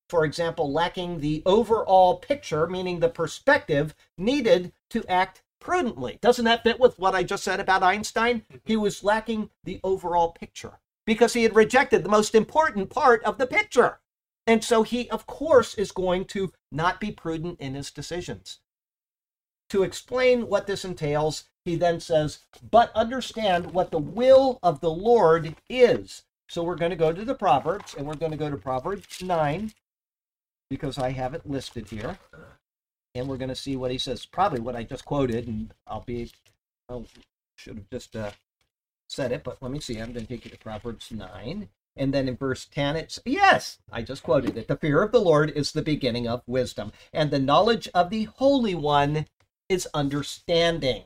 For example, lacking the overall picture, meaning the perspective needed to act prudently. Doesn't that fit with what I just said about Einstein? He mm-hmm. was lacking the overall picture because he had rejected the most important part of the picture. And so he, of course, is going to not be prudent in his decisions. To explain what this entails, he then says, but understand what the will of the Lord is. So we're going to go to the Proverbs, and we're going to go to Proverbs 9, because I have it listed here. And we're going to see what he says. Probably what I just quoted, and I'll be, I should have just uh, said it, but let me see. I'm going to take you to Proverbs 9. And then in verse 10, it's yes, I just quoted it. The fear of the Lord is the beginning of wisdom, and the knowledge of the Holy One is understanding.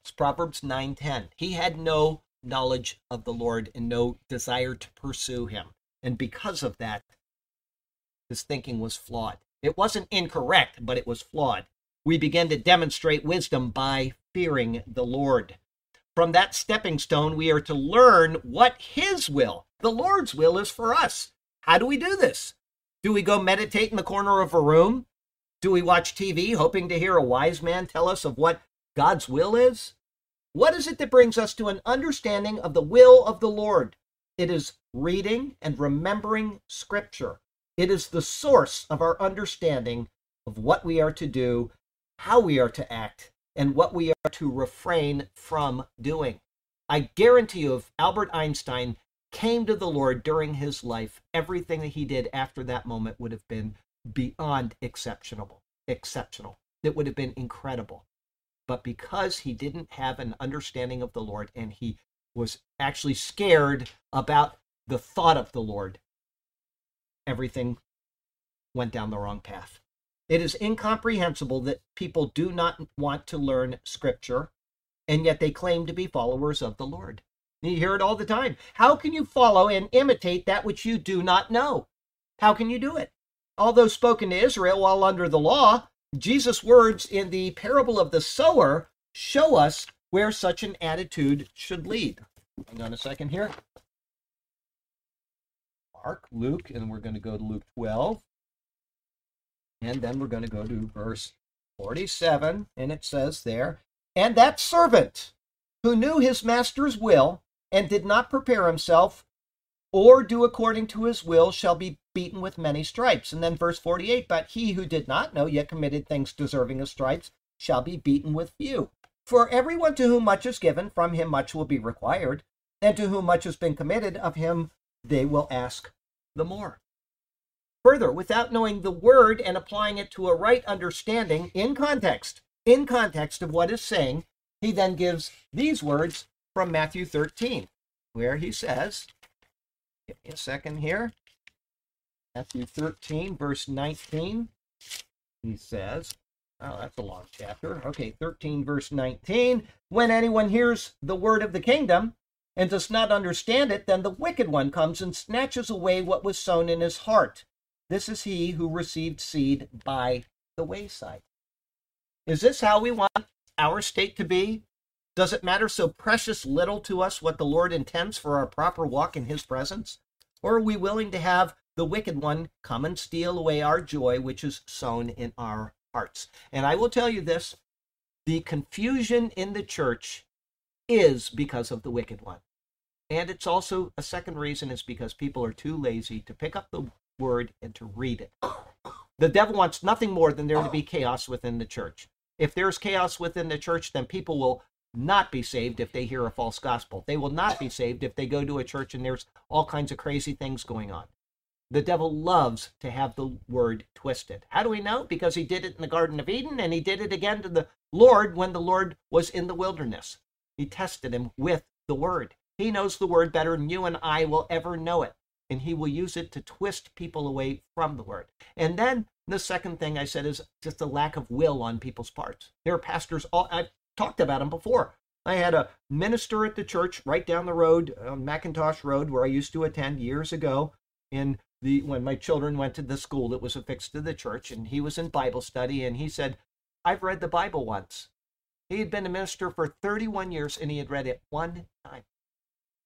It's Proverbs 9:10. He had no knowledge of the Lord and no desire to pursue him. And because of that, his thinking was flawed. It wasn't incorrect, but it was flawed. We begin to demonstrate wisdom by fearing the Lord. From that stepping stone, we are to learn what His will, the Lord's will, is for us. How do we do this? Do we go meditate in the corner of a room? Do we watch TV hoping to hear a wise man tell us of what God's will is? What is it that brings us to an understanding of the will of the Lord? It is reading and remembering Scripture. It is the source of our understanding of what we are to do, how we are to act, and what we are to refrain from doing. I guarantee you, if Albert Einstein came to the Lord during his life, everything that he did after that moment would have been beyond exceptional. Exceptional. It would have been incredible. But because he didn't have an understanding of the Lord and he was actually scared about the thought of the Lord, everything went down the wrong path. It is incomprehensible that people do not want to learn scripture, and yet they claim to be followers of the Lord. You hear it all the time. How can you follow and imitate that which you do not know? How can you do it? Although spoken to Israel while under the law, Jesus' words in the parable of the sower show us where such an attitude should lead. Hang on a second here. Mark, Luke, and we're going to go to Luke 12. And then we're going to go to verse 47, and it says there, And that servant who knew his master's will and did not prepare himself or do according to his will shall be beaten with many stripes. And then verse 48, But he who did not know yet committed things deserving of stripes shall be beaten with few. For everyone to whom much is given, from him much will be required, and to whom much has been committed, of him they will ask the more. Further, without knowing the word and applying it to a right understanding in context, in context of what is saying, he then gives these words from Matthew 13, where he says, give me a second here. Matthew 13, verse 19, he says, Oh, that's a long chapter. Okay, 13, verse 19. When anyone hears the word of the kingdom and does not understand it, then the wicked one comes and snatches away what was sown in his heart. This is he who received seed by the wayside. Is this how we want our state to be? Does it matter so precious little to us what the Lord intends for our proper walk in his presence? Or are we willing to have the wicked one come and steal away our joy, which is sown in our hearts? And I will tell you this the confusion in the church is because of the wicked one. And it's also a second reason is because people are too lazy to pick up the word and to read it. The devil wants nothing more than there to be chaos within the church. If there's chaos within the church, then people will not be saved if they hear a false gospel. They will not be saved if they go to a church and there's all kinds of crazy things going on. The devil loves to have the word twisted. How do we know? Because he did it in the Garden of Eden and he did it again to the Lord when the Lord was in the wilderness. He tested him with the word. He knows the word better than you and I will ever know it and he will use it to twist people away from the word. And then the second thing I said is just a lack of will on people's parts. There are pastors, all, I've talked about them before. I had a minister at the church right down the road, uh, on McIntosh Road, where I used to attend years ago. In the when my children went to the school that was affixed to the church, and he was in Bible study, and he said, "I've read the Bible once." He had been a minister for 31 years, and he had read it one time,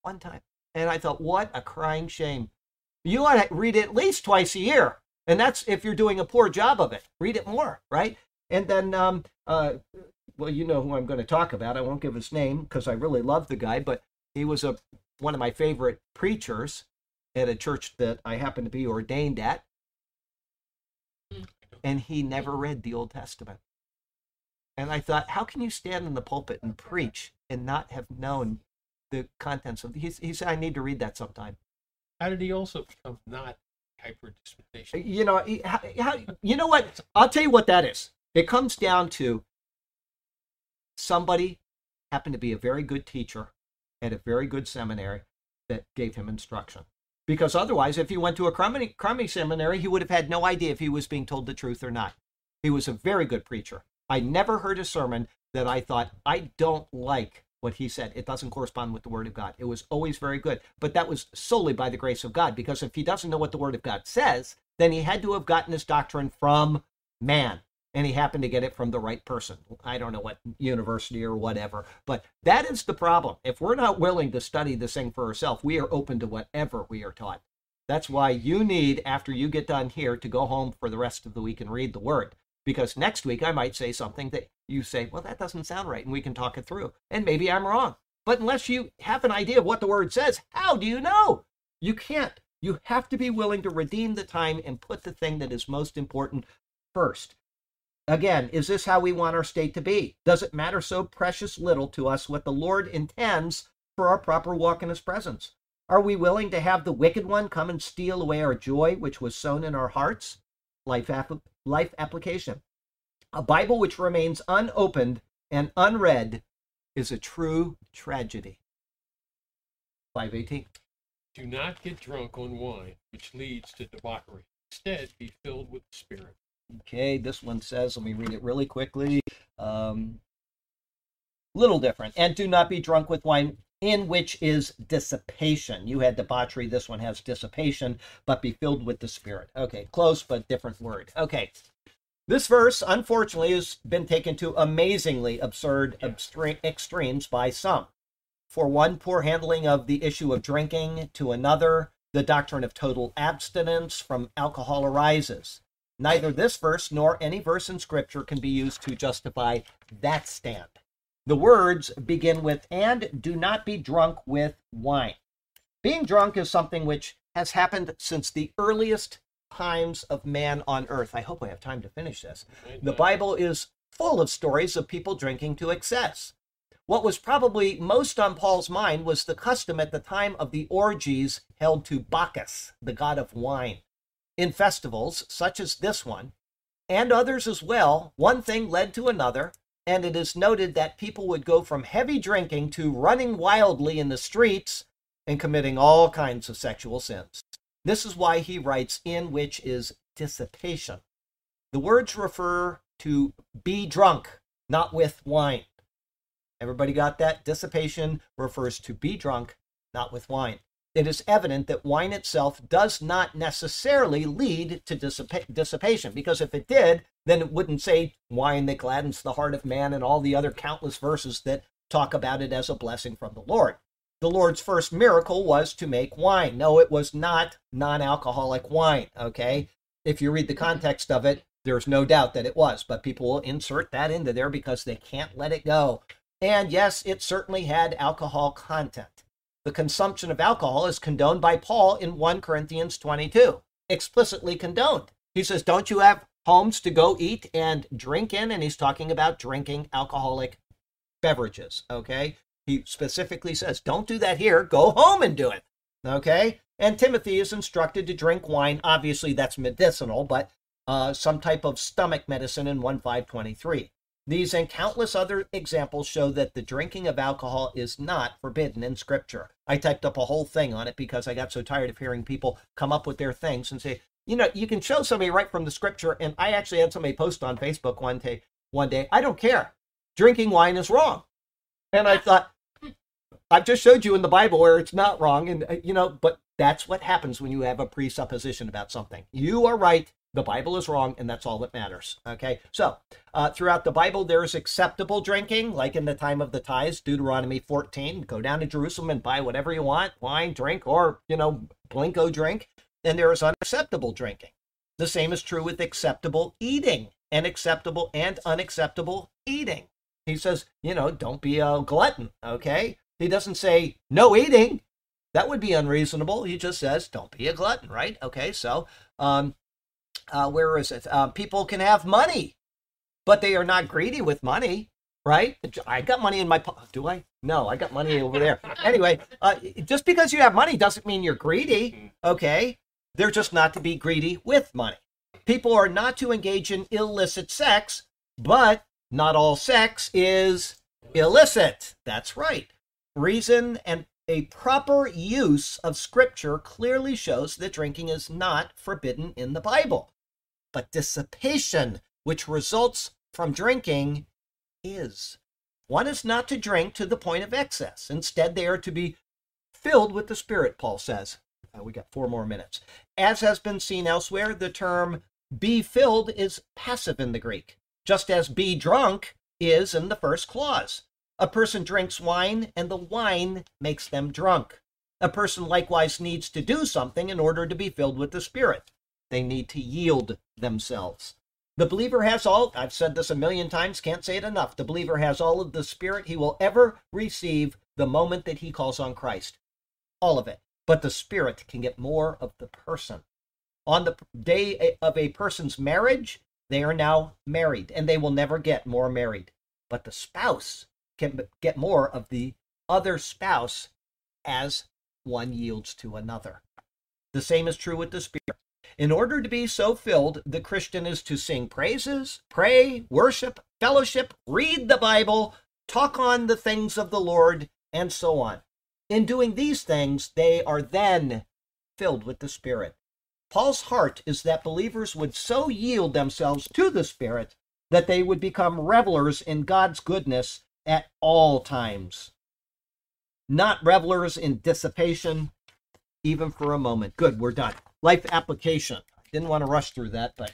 one time. And I thought, what a crying shame. You ought to read it at least twice a year. And that's if you're doing a poor job of it. Read it more, right? And then, um, uh, well, you know who I'm going to talk about. I won't give his name because I really love the guy, but he was a one of my favorite preachers at a church that I happen to be ordained at. And he never read the Old Testament. And I thought, how can you stand in the pulpit and preach and not have known the contents of? He, he said, I need to read that sometime. How did he also become not hyper dispensation? You know, he- how, how, you know what? I'll tell you what that is. It comes down to somebody happened to be a very good teacher at a very good seminary that gave him instruction. Because otherwise, if he went to a crummy, crummy seminary, he would have had no idea if he was being told the truth or not. He was a very good preacher. I never heard a sermon that I thought, I don't like what he said. It doesn't correspond with the Word of God. It was always very good. But that was solely by the grace of God, because if he doesn't know what the Word of God says, then he had to have gotten his doctrine from man. And he happened to get it from the right person. I don't know what university or whatever. But that is the problem. If we're not willing to study this thing for ourselves, we are open to whatever we are taught. That's why you need, after you get done here, to go home for the rest of the week and read the Word because next week I might say something that you say, well, that doesn't sound right, and we can talk it through. And maybe I'm wrong. But unless you have an idea of what the word says, how do you know? You can't. You have to be willing to redeem the time and put the thing that is most important first. Again, is this how we want our state to be? Does it matter so precious little to us what the Lord intends for our proper walk in His presence? Are we willing to have the wicked one come and steal away our joy, which was sown in our hearts? Life, app- life application. A Bible which remains unopened and unread is a true tragedy. 518. Do not get drunk on wine, which leads to debauchery. Instead, be filled with the Spirit. Okay, this one says, let me read it really quickly. Um, little different. And do not be drunk with wine, in which is dissipation. You had debauchery. This one has dissipation, but be filled with the Spirit. Okay, close, but different word. Okay. This verse, unfortunately, has been taken to amazingly absurd abstre- extremes by some. For one, poor handling of the issue of drinking. To another, the doctrine of total abstinence from alcohol arises. Neither this verse nor any verse in Scripture can be used to justify that stand. The words begin with, and do not be drunk with wine. Being drunk is something which has happened since the earliest times of man on earth. I hope I have time to finish this. The Bible is full of stories of people drinking to excess. What was probably most on Paul's mind was the custom at the time of the orgies held to Bacchus, the god of wine. In festivals such as this one, and others as well, one thing led to another, and it is noted that people would go from heavy drinking to running wildly in the streets and committing all kinds of sexual sins. This is why he writes, in which is dissipation. The words refer to be drunk, not with wine. Everybody got that? Dissipation refers to be drunk, not with wine. It is evident that wine itself does not necessarily lead to dissipa- dissipation, because if it did, then it wouldn't say wine that gladdens the heart of man and all the other countless verses that talk about it as a blessing from the Lord. The Lord's first miracle was to make wine. No, it was not non alcoholic wine, okay? If you read the context of it, there's no doubt that it was, but people will insert that into there because they can't let it go. And yes, it certainly had alcohol content. The consumption of alcohol is condoned by Paul in 1 Corinthians 22, explicitly condoned. He says, Don't you have homes to go eat and drink in? And he's talking about drinking alcoholic beverages, okay? He specifically says, Don't do that here. Go home and do it, okay? And Timothy is instructed to drink wine. Obviously, that's medicinal, but uh, some type of stomach medicine in 1 523. These and countless other examples show that the drinking of alcohol is not forbidden in Scripture. I typed up a whole thing on it because I got so tired of hearing people come up with their things and say, you know, you can show somebody right from the Scripture. And I actually had somebody post on Facebook one day, one day, I don't care. Drinking wine is wrong. And I thought, I've just showed you in the Bible where it's not wrong. And, uh, you know, but that's what happens when you have a presupposition about something. You are right. The Bible is wrong, and that's all that matters. Okay, so uh, throughout the Bible, there is acceptable drinking, like in the time of the tithes, Deuteronomy 14. Go down to Jerusalem and buy whatever you want wine, drink, or, you know, Blinko drink. and there is unacceptable drinking. The same is true with acceptable eating and acceptable and unacceptable eating. He says, you know, don't be a glutton, okay? He doesn't say no eating. That would be unreasonable. He just says, don't be a glutton, right? Okay, so um, uh, where is it? Uh, people can have money, but they are not greedy with money, right? I got money in my po- do I? No, I got money over there. Anyway, uh, just because you have money doesn't mean you're greedy, okay? They're just not to be greedy with money. People are not to engage in illicit sex, but not all sex is illicit. That's right. Reason and a proper use of scripture clearly shows that drinking is not forbidden in the Bible. But dissipation, which results from drinking, is. One is not to drink to the point of excess. Instead, they are to be filled with the Spirit, Paul says. Uh, we got four more minutes. As has been seen elsewhere, the term be filled is passive in the Greek, just as be drunk is in the first clause. A person drinks wine, and the wine makes them drunk. A person likewise needs to do something in order to be filled with the Spirit. They need to yield themselves. The believer has all, I've said this a million times, can't say it enough. The believer has all of the Spirit he will ever receive the moment that he calls on Christ. All of it. But the Spirit can get more of the person. On the day of a person's marriage, they are now married, and they will never get more married. But the spouse can get more of the other spouse as one yields to another. The same is true with the Spirit. In order to be so filled, the Christian is to sing praises, pray, worship, fellowship, read the Bible, talk on the things of the Lord, and so on. In doing these things, they are then filled with the Spirit. Paul's heart is that believers would so yield themselves to the Spirit that they would become revelers in God's goodness at all times, not revelers in dissipation, even for a moment. Good, we're done. Life application. I didn't want to rush through that, but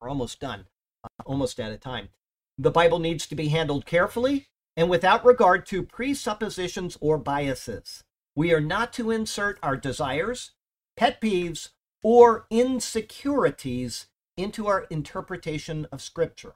we're almost done, uh, almost out of time. The Bible needs to be handled carefully and without regard to presuppositions or biases. We are not to insert our desires, pet peeves, or insecurities into our interpretation of Scripture.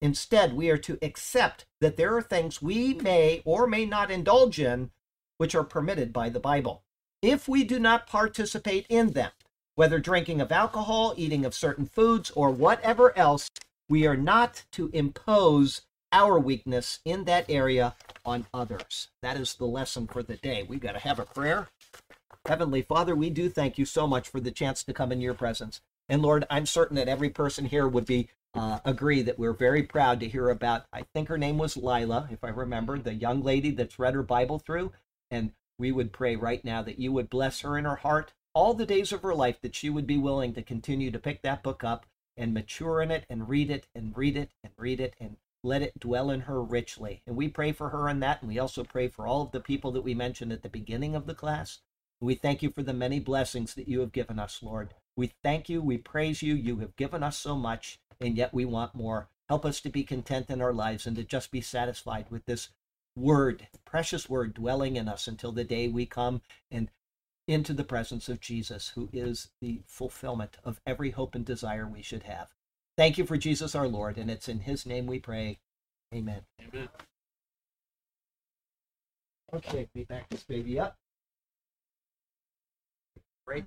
Instead, we are to accept that there are things we may or may not indulge in which are permitted by the Bible. If we do not participate in them, whether drinking of alcohol, eating of certain foods, or whatever else, we are not to impose our weakness in that area on others. That is the lesson for the day. We've got to have a prayer. Heavenly Father, we do thank you so much for the chance to come in your presence. And Lord, I'm certain that every person here would be uh, agree that we're very proud to hear about. I think her name was Lila, if I remember, the young lady that's read her Bible through. And we would pray right now that you would bless her in her heart all the days of her life, that she would be willing to continue to pick that book up and mature in it and read it and read it and read it and let it dwell in her richly. And we pray for her in that. And we also pray for all of the people that we mentioned at the beginning of the class. We thank you for the many blessings that you have given us, Lord. We thank you. We praise you. You have given us so much, and yet we want more. Help us to be content in our lives and to just be satisfied with this word, precious word, dwelling in us until the day we come and into the presence of Jesus, who is the fulfillment of every hope and desire we should have. Thank you for Jesus our Lord, and it's in his name we pray. Amen. Amen. Okay, we back this baby up. Break.